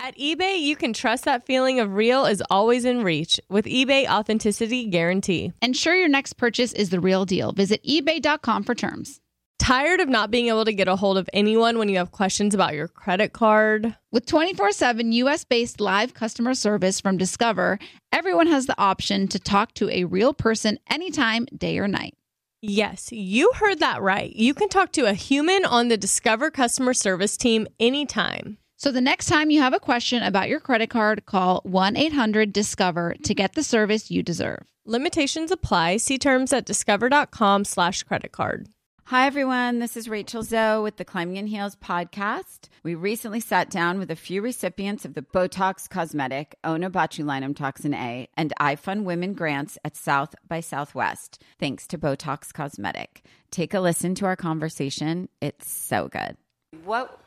At eBay, you can trust that feeling of real is always in reach with eBay Authenticity Guarantee. Ensure your next purchase is the real deal. Visit eBay.com for terms. Tired of not being able to get a hold of anyone when you have questions about your credit card? With 24 7 US based live customer service from Discover, everyone has the option to talk to a real person anytime, day or night. Yes, you heard that right. You can talk to a human on the Discover customer service team anytime. So the next time you have a question about your credit card, call 1 800 Discover to get the service you deserve. Limitations apply. See terms at discover.com slash credit card. Hi, everyone. This is Rachel Zoe with the Climbing in Heels podcast. We recently sat down with a few recipients of the Botox Cosmetic, Onabotulinum Toxin A, and iFund Women grants at South by Southwest, thanks to Botox Cosmetic. Take a listen to our conversation. It's so good. What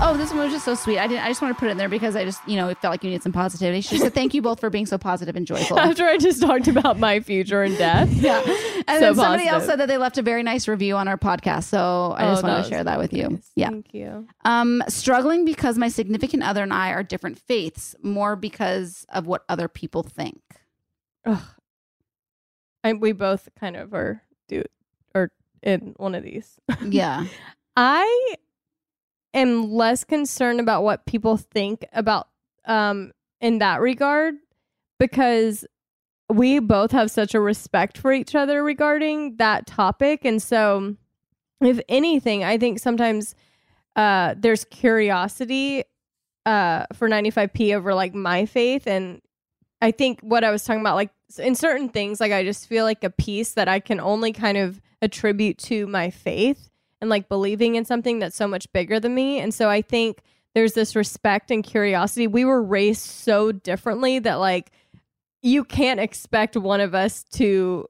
Oh, this one was just so sweet. I didn't. I just want to put it in there because I just, you know, it felt like you needed some positivity. She said, "Thank you both for being so positive and joyful." [laughs] After I just talked about my future and death. [laughs] yeah. And So then somebody else said that they left a very nice review on our podcast. So I Oh, just wanted to share that with you. Yeah. Thank you. Um, struggling because my significant other and I are different faiths, more because of what other people think. Ugh. And we both kind of are do are in one of these. Yeah. [laughs] I am less concerned about what people think about um in that regard because we both have such a respect for each other regarding that topic. And so if anything I think sometimes uh there's curiosity uh for 95p over like my faith. And I think what I was talking about, like in certain things, like I just feel like a piece that I can only kind of attribute to my faith and like believing in something that's so much bigger than me. And so I think there's this respect and curiosity. We were raised so differently that like you can't expect one of us to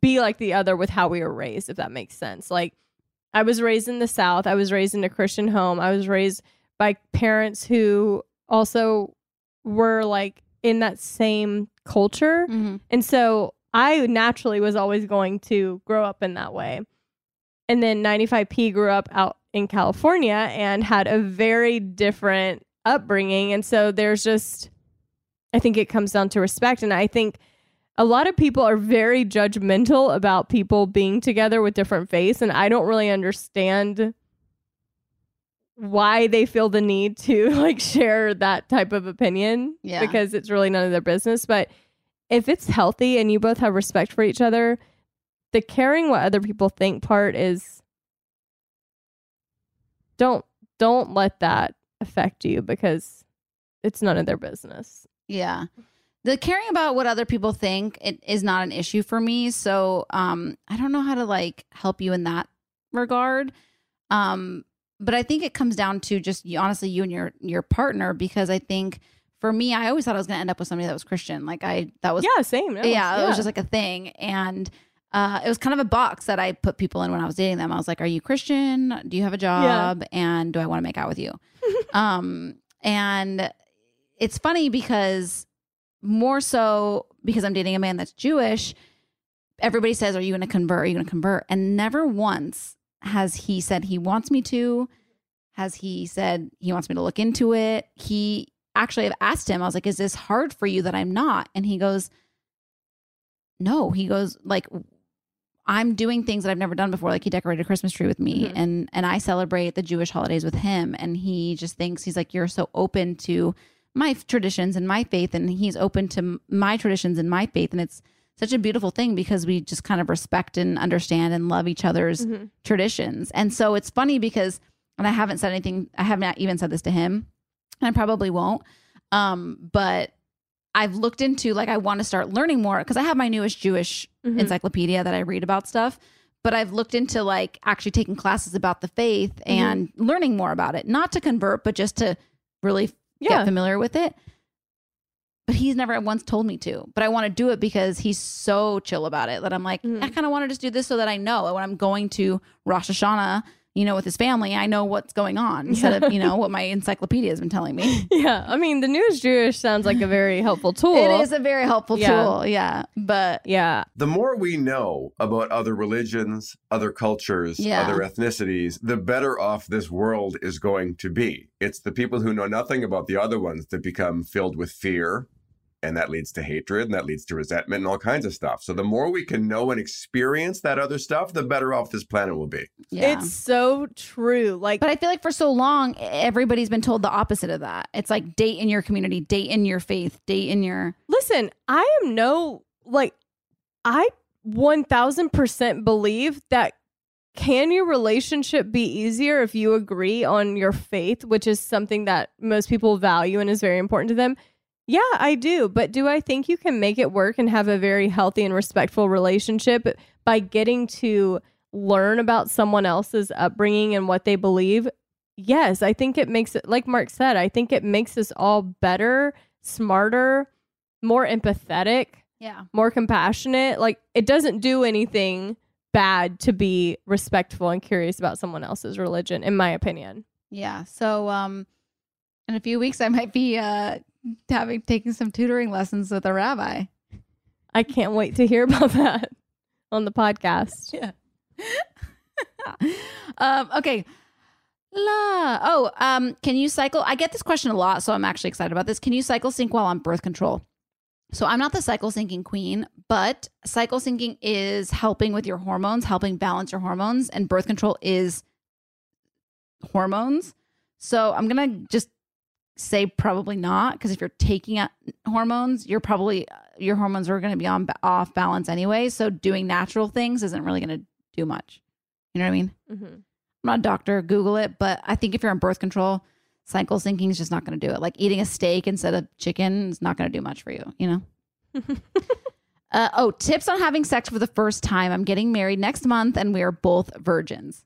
be like the other with how we were raised, if that makes sense. Like I was raised in the South, I was raised in a Christian home, I was raised by parents who also were like in that same culture. Mm-hmm. And so I naturally was always going to grow up in that way. And then 95P grew up out in California and had a very different upbringing. And so there's just, I think it comes down to respect. And I think a lot of people are very judgmental about people being together with different faiths. And I don't really understand why they feel the need to [laughs] like share that type of opinion Yeah. because it's really none of their business but if it's healthy and you both have respect for each other the caring what other people think part is don't don't let that affect you because it's none of their business Yeah. The caring about what other people think it is not an issue for me. So um I don't know how to like help you in that regard. Um but I think it comes down to just honestly you and your your partner because I think for me I always thought I was going to end up with somebody that was Christian. Like I that was yeah same no, yeah, it was just like a thing and uh, it was kind of a box that I put people in when I was dating them. I was like, "Are you Christian? Do you have a job? And do I want to make out with you?" [laughs] um, and it's funny because more so because I'm dating a man that's Jewish. Everybody says, "Are you going to convert? Are you going to convert?" And never once has he said he wants me to. Has he said he wants me to look into it? He actually, I've asked him. I was like, "Is this hard for you that I'm not?" And he goes, "No." He goes, "Like I'm doing things that I've never done before. Like he decorated a Christmas tree with me, Mm-hmm. and and I celebrate the Jewish holidays with him. And he just thinks he's like, you're so open to my f- traditions and my faith, and he's open to m- my traditions and my faith, and it's such a beautiful thing because we just kind of respect and understand and love each other's Mhm. traditions. And so it's funny because, and I haven't said anything. I have not even said this to him, and I probably won't. Um, but I've looked into like I want to start learning more because I have my newest Jewish Mhm. encyclopedia that I read about stuff. But I've looked into like actually taking classes about the faith Mm-hmm. and learning more about it, not to convert, but just to really Yeah. get familiar with it. But he's never once told me to. But I want to do it because he's so chill about it that I'm like, Mm-hmm. I kind of want to just do this so that I know when I'm going to Rosh Hashanah, you know, with his family, I know what's going on instead Yeah. of, you know, what my encyclopedia has been telling me. [laughs] yeah i mean the news jewish sounds like a very helpful [laughs] tool It is a very helpful Yeah. tool. Yeah. But yeah The more we know about other religions, other cultures, Yeah. other ethnicities, the better off this world is going to be. It's the people who know nothing about the other ones that become filled with fear, and that leads to hatred, and that leads to resentment and all kinds of stuff. So the more we can know and experience that other stuff, the better off this planet will be. Yeah. it's so true like But I feel like for so long, everybody's been told the opposite of that. It's like date in your community, date in your faith, date in your. listen i am no like i 1000% believe that can your relationship be easier if you agree on your faith which is something that most people value and is very important to them yeah i do but do i think you can make it work and have a very healthy and respectful relationship by getting to learn about someone else's upbringing and what they believe yes i think it makes it like mark said i think it makes us all better smarter more empathetic Yeah. more compassionate. Like it doesn't do anything bad to be respectful and curious about someone else's religion, in my opinion. Yeah. So um in a few weeks I might be uh having taking some tutoring lessons with a rabbi. I can't wait to hear about that on the podcast. Yeah. [laughs] um okay. La. Oh, um can you cycle I get this question a lot, so I'm actually excited about this. Can you cycle sync while on birth control? So I'm not the cycle syncing queen, but cycle syncing is helping with your hormones, helping balance your hormones, and birth control is hormones. So I'm gonna just say probably not because if you're taking out hormones, you're probably your hormones are going to be on off balance anyway. So doing natural things isn't really going to do much. You know what I mean? Mm-hmm. I'm not a doctor. Google it, but I think if you're on birth control, cycle syncing is just not going to do it. Like eating a steak instead of chicken is not going to do much for you. You know. [laughs] uh, oh, tips on having sex for the first time. I'm getting married next month, and we are both virgins.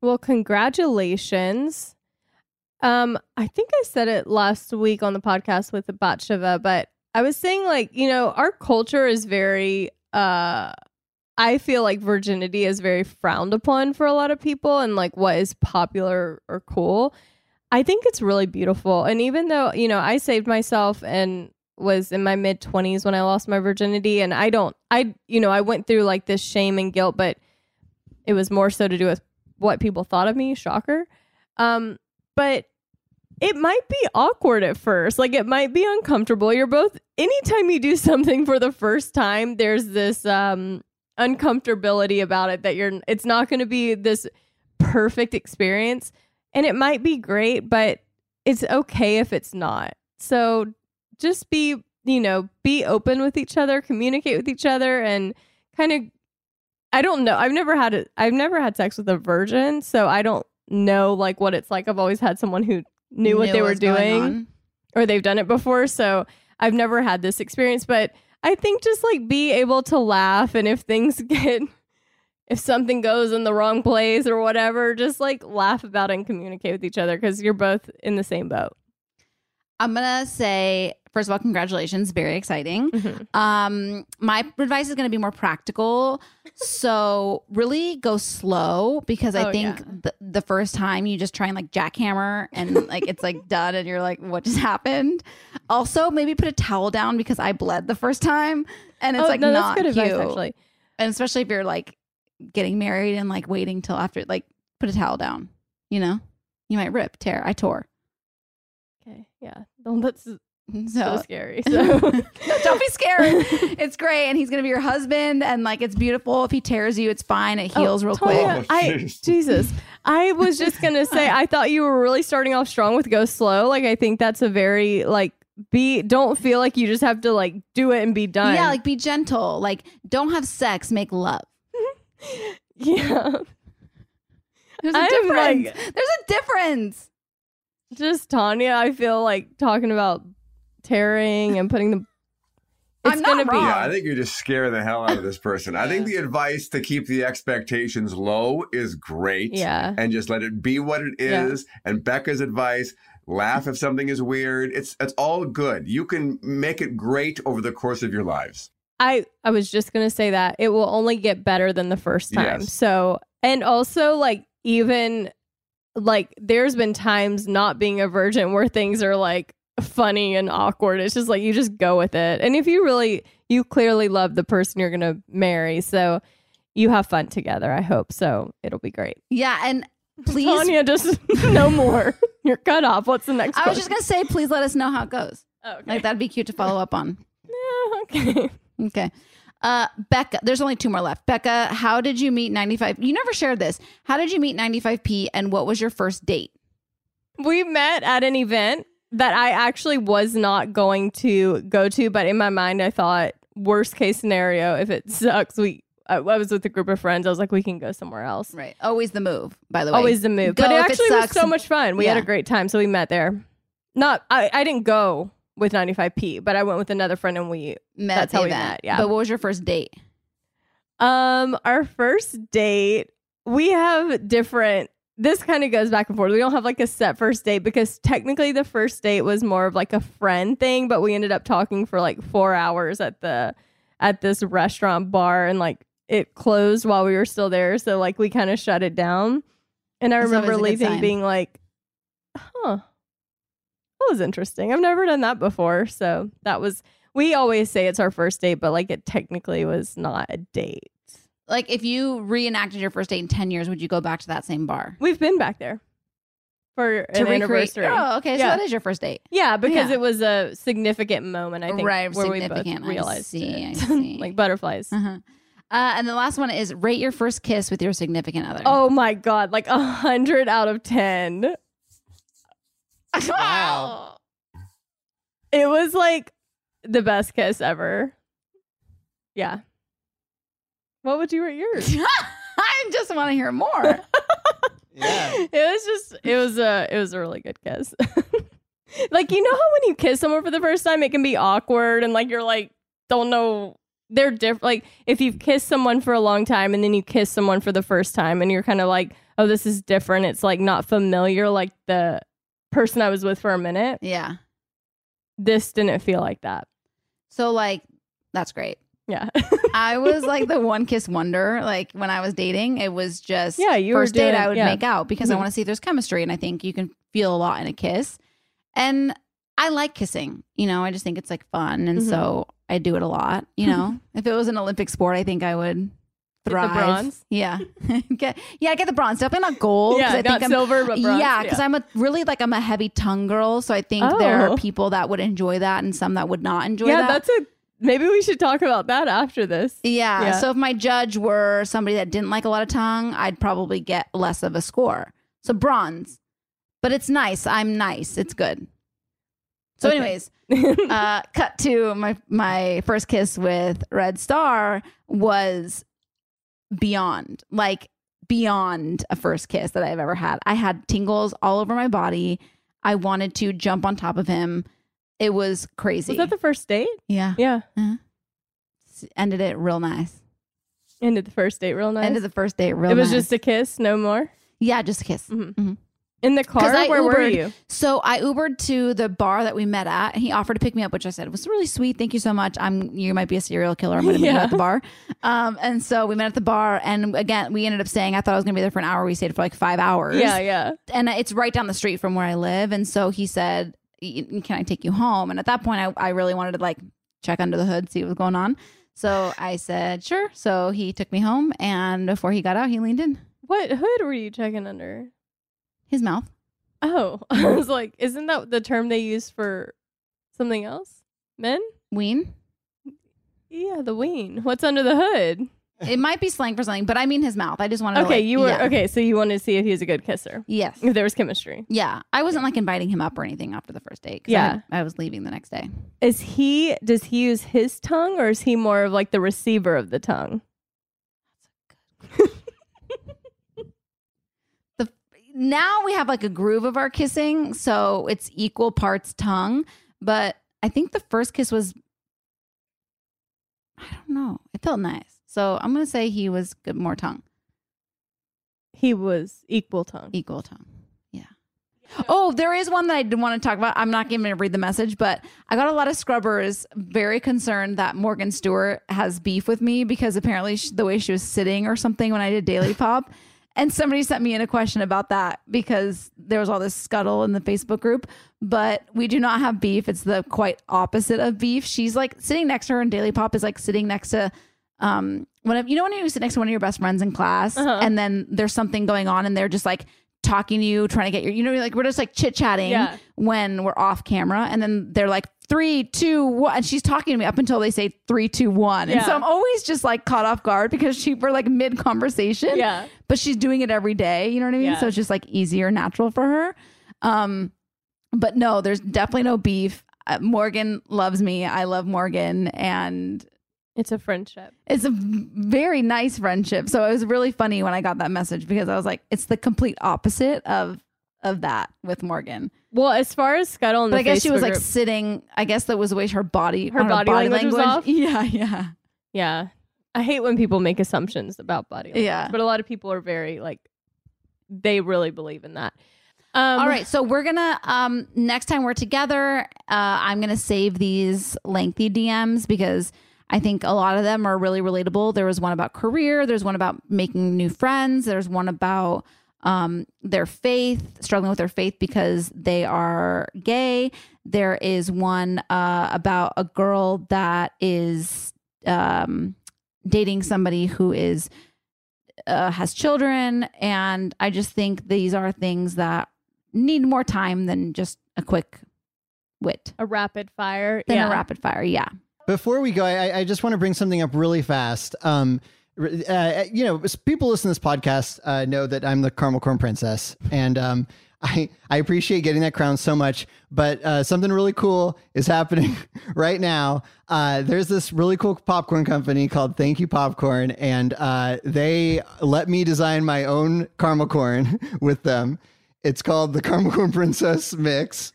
Well, congratulations. Um, I think I said it last week on the podcast with the Batsheva, but I was saying like, you know, our culture is very uh I feel like virginity is very frowned upon for a lot of people and like what is popular or cool. I think it's really beautiful. And even though, you know, I saved myself and was in my mid 20s when I lost my virginity and I don't I you know, I went through like this shame and guilt, but it was more so to do with what people thought of me, shocker. Um but it might be awkward at first. Like it might be uncomfortable. You're both anytime you do [laughs] something for the first time, there's this um uncomfortability about it that you're it's not going to be this perfect experience and it might be great, but it's okay if it's not. So just be, you know, be open with each other, communicate with each other and kind of I don't know. I've never had it. I've never had sex with a virgin, so I don't know like what it's like. I've always had someone who knew what they were what going doing or they've done it before. So I've never had this experience, but I think just like be able to laugh and if things [laughs] get if something goes in the wrong place or whatever, just like laugh about it and communicate with each other because you're both in the same boat. I'm gonna say first of all, congratulations, very exciting. Mm-hmm. Um, my advice is gonna be more practical. so really go slow because I Oh, think yeah. the, the first time you just try and like jackhammer and like it's like [laughs] done and you're like, what just happened? Also, maybe put a towel down because I bled the first time and it's Oh, like no, that's not good advice, cute. actually. And especially if you're like getting married and like waiting till after, like put a towel down. You know, you might rip, tear. I tore. Okay. Yeah. Well, that's [laughs] so, So- [laughs] scary. So [laughs] Don't be scared. it's great, and he's gonna be your husband, and like it's beautiful. If he tears you, it's fine. It oh, heals real Tanya, quick. I oh, Jesus. I was just gonna say I thought you were really starting off strong with go slow. Like I think that's a very like be don't feel like you just have to like do it and be done. Yeah, like be gentle. Like don't have sex, make love. yeah. There's a I'm difference. like- There's a difference. Just Tanya, I feel like talking about tearing and putting the it's I'm gonna not be wrong. Yeah, I think you're just scaring the hell out of this person. I think the advice to keep the expectations low is great. Yeah. And just let it be what it is. Yeah. And Becca's advice, laugh if something is weird. It's it's all good. You can make it great over the course of your lives. I I was just gonna say that it will only get better than the first time. Yes. So and also like even like there's been times not being a virgin where things are like funny and awkward. It's just like you just go with it. And if you really you clearly love the person you're gonna marry, so you have fun together. I hope so. It'll be great. Yeah, and please. Tanya, just [laughs] no more. [laughs] You're cut off. What's the next? I was just gonna say, please let us know how it goes. Oh, okay. Like that'd be cute to follow up on. [laughs] Yeah. Okay. Okay. Uh, Becca, there's only two more left. Becca, how did you meet 95? You never shared this. How did you meet 95P and what was your first date? We met at an event that I actually was not going to go to, but in my mind, I thought worst case scenario, if it [laughs] sucks, we. I I was with a group of friends. I was like, we can go somewhere else. Right. Always the move, by the way. Always the move. Go but it if it actually was so much fun. We had a great time. So we met there. Not, I, I didn't go with 95p, but I went with another friend and we Met That's how we event. met. Yeah. But what was your first date? Um, our first date, we have different. This kind of goes back and forth. We don't have like a set first date because technically the first date was more of like a friend thing, but we ended up talking for like four hours at the at this restaurant bar, and like it closed while we were still there, so like we kind of shut it down. And I That's remember always a good leaving being like, huh, that was interesting. I've never done that before. So that was, we always say it's our first date, but like it technically was not a date. Like if you reenacted your first date in 10 years, would you go back to that same bar? We've been back there for To an recreate- anniversary. Oh, okay. So that is your first date. Yeah, because Yeah. it was a significant moment, I think, Right, where we both significant. I realized see, I [laughs] see. like butterflies. Uh-huh. Uh, and the last one is rate your first kiss with your significant other. Oh my god, like a hundred out of ten. wow. It was like the best kiss ever. Yeah. What would you rate yours? [laughs] I just want to hear more. [laughs] Yeah. it was just it was a it was a really good kiss. [laughs] like you know how when you kiss someone for the first time it can be awkward and like you're like don't know they're different like if you've kissed someone for a long time and then you kiss someone for the first time and you're kind of like oh this is different it's like not familiar like the person I was with for a minute. Yeah. This didn't feel like that. So like that's great. Yeah. I was like the [laughs] one kiss wonder. Like when I was dating, it was just Yeah, you first date I would yeah. make out because I Mhm. want to see if there's chemistry, and I think you can feel a lot in a kiss. And I like kissing. You know, I just think it's like fun, and Mhm. so I do it a lot. You know, [laughs] if it was an Olympic sport, I think I would. the Thrive. bronze? yeah, [laughs] get yeah, I get the bronze. Definitely not gold. Yeah, I not think I'm, silver, but bronze, Yeah, because yeah. I'm a really like I'm a heavy tongue girl, so I think there Oh. are people that would enjoy that and some that would not enjoy yeah, that. that's a maybe we should talk about that after this. Yeah. Yeah. So if my judge were somebody that didn't like a lot of tongue, I'd probably get less of a score. So bronze. But it's nice. I'm nice. It's good. So, Okay. anyways, uh, [laughs] cut to my my first kiss with Red Star was beyond, like beyond a first kiss that I've ever had. I had tingles all over my body. I wanted to jump on top of him. It was crazy. Was that the first date? yeah. Yeah. Ended it real nice. Ended the first date real nice. Ended the first date real it was nice. just a kiss, no more. Yeah, just a kiss. Mhm. Mhm. In the car, I where were you? So I Ubered to the bar that we met at, and he offered to pick me up, which I said was really sweet. Thank you so much. I'm you might be a serial killer. I'm going to meet you at the bar. Um, and so we met at the bar, and again we ended up staying. I thought I was going to be there for an hour. We stayed for like five hours. Yeah, yeah. And it's right down the street from where I live. And so he said, "Y- "Can I take you home?" And at that point, I, I really wanted to like check under the hood, see what was going on. So [sighs] I said, "Sure." So he took me home, and before he got out, he leaned in What hood were you checking under? his mouth. Oh, [laughs] I was like, isn't that the term they use for something else? Men? Ween. Yeah, the ween. What's under the hood? It might be slang for something, but I mean his mouth. I just wanted to. Okay, like- you were yeah. okay. So you wanted to see if he was a good kisser, Yes. if there was chemistry. Yeah. I wasn't like inviting him up or anything after the first date. Yeah. I, I was leaving the next day. Is he? Does he use his tongue, or is he more of like the receiver of the tongue? [laughs] The now we have like a groove of our kissing, so it's equal parts tongue. But I think the first kiss was. I don't know. It felt nice, so I'm gonna say he was good more tongue, He was equal tongue. equal tongue. Yeah. Oh, there is one that I did want to talk about. I'm not going to read the message, but I got a lot of scrubbers very concerned that Morgan Stewart has beef with me because apparently the way she was sitting or something when I did Daily [laughs] Pop. And somebody sent me in a question about that because there was all this scuttle in the Facebook group. But we do not have beef. It's the quite opposite of beef. She's like sitting next to her, and Daily Pop is like sitting next to um one of you know when you sit next to one of your best friends in class, Uh-huh. and then there's something going on, and they're just like talking to you, trying to get your, you know, like we're just like chit chatting Yeah. when we're off camera, and then they're like three, two, one, and she's talking to me up until they say three, two, one, and so I'm always just like caught off guard because she we're like mid conversation, Yeah. but she's doing it every day, you know what I mean? Yeah. So it's just like easier, natural for her. Um, but no, there's definitely no beef. Uh, Morgan loves me. I love Morgan, and It's a friendship. it's a very nice friendship. So it was really funny when I got that message because I was like, it's the complete opposite of of that with Morgan. Well, as far as Scuttle and But I guess she was like group- sitting. I guess that was the way her body, Her body language was off? [laughs] Yeah, yeah. Yeah. I hate when people make assumptions about body language. Yeah. But a lot of people are very like they really believe in that. Um All right, so we're gonna um next time we're together, uh, I'm gonna save these lengthy DMs because I think a lot of them are really relatable. There was one about career. There's one about making new friends. There's one about um, their faith, struggling with their faith because they are gay. There is one uh, about a girl that is um, dating somebody who is uh, has children, and I just think these are things that need more time than just a quick wit, A rapid fire. than yeah. a rapid fire. Yeah. Before we go, I, I just want to bring something up really fast. Um, uh, you know, people listen to this podcast uh, know that I'm the caramel corn princess, and um, [laughs] I I appreciate getting that crown so much. But uh, something really cool is happening [laughs] right now. Uh, there's this really cool popcorn company called Thank You Popcorn, and uh, they let me design my own caramel corn [laughs] with them. It's called the Caramel Corn Princess Mix,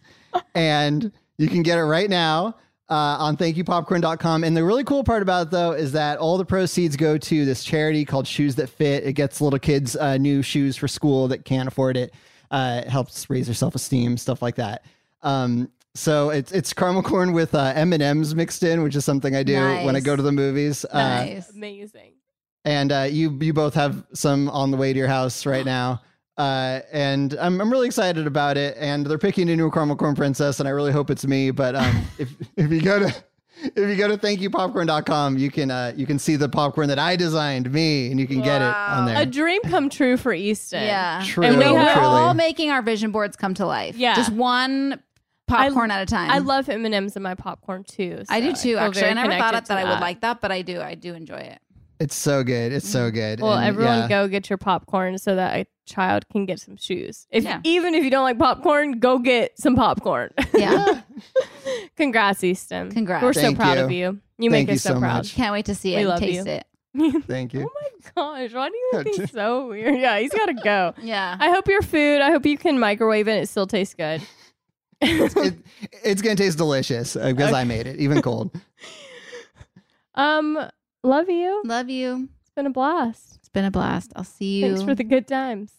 and you can get it right now uh, on thankyoupopcorn.com. And the really cool part about it, though, is that all the proceeds go to this charity called Shoes That Fit. It gets little kids uh, new shoes for school that can't afford it. Uh, it helps raise their self esteem, stuff like that. Um, so it's it's caramel corn with uh, M and M's mixed in, which is something I do when I go to the movies. Uh, Amazing. and uh, you you both have some on the way to your house right [gasps] now. Uh, and I'm I'm really excited about it. And they're picking a new caramel corn princess, and I really hope it's me. But um, [laughs] if if you go to if you go to thankyoupopcorn.com, you can uh, you can see the popcorn that I designed, me, and you can get it on there. A dream come true for Easton. Yeah. True, And we truly. are all making our vision boards come to life. Yeah. Just one popcorn at a time. I love M and M's in my popcorn too. I do too, feel actually. I never thought connected it that I would like that, but I do. I do enjoy it. It's so good. It's so good. Well, And, everyone yeah. go get your popcorn so that a child can get some shoes. If Yeah. even if you don't like popcorn, go get some popcorn. Yeah. [laughs] Congrats, Easton. Congrats. We're so proud you. of you. You Thank make you us so, so proud. much. Can't wait to see We it and love taste you. it. [laughs] Thank you. Oh my gosh, why do you think [laughs] he's so weird? Yeah, he's got to go. Yeah. I hope your food. I hope you can microwave it. and It still tastes good. it, it's gonna taste delicious uh, because I made it, even cold. Um, love you. Love you. It's been a blast. It's been a blast. I'll see you. Thanks for the good times.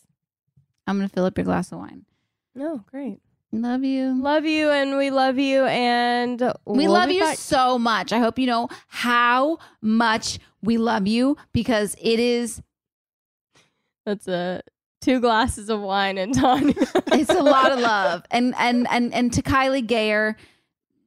I'm gonna fill up your glass of wine. No, great. Love you. Love you, and we love you, and We we'll love you back- so much. I hope you know how much we love you because it is That's a two glasses of wine and [laughs] Tanya. it's a lot of love. And and and and to Kylie Gayer,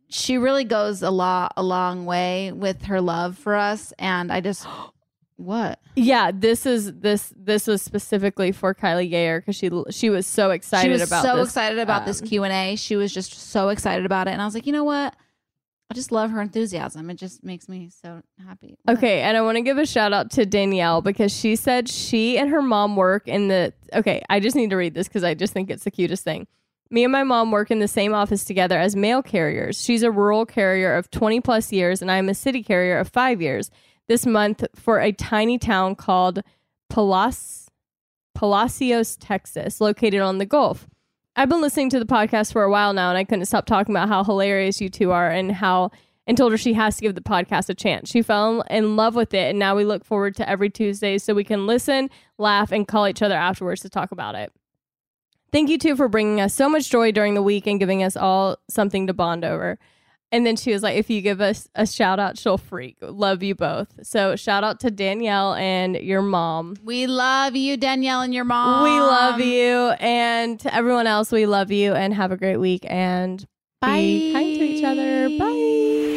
she really goes a lot a long way with her love for us. And I just [gasps] what? Yeah, this is this this was specifically for Kylie Gayer because she she was so excited she was about so this, excited about this um, Q and A. She was just so excited about it, and I was like, you know what? I just love her enthusiasm. It just makes me so happy. Okay, and I want to give a shout out to Danielle because she said she and her mom work in the. Okay, I just need to read this because I just think it's the cutest thing. Me and my mom work in the same office together as mail carriers. She's a rural carrier of 20 plus years, and I am a city carrier of five years. This month for a tiny town called Palas- Palacios, Texas, located on the Gulf. I've been listening to the podcast for a while now, and I couldn't stop talking about how hilarious you two are and how and told her she has to give the podcast a chance. She fell in love with it, and now we look forward to every Tuesday so we can listen, laugh, and call each other afterwards to talk about it. Thank you, too, for bringing us so much joy during the week and giving us all something to bond over. And then she was like, if you give us a shout out, she'll freak. Love you both. So, shout out to Danielle and your mom. We love you, Danielle, and your mom. We love you. And to everyone else, we love you and have a great week. And be kind to each other. Bye.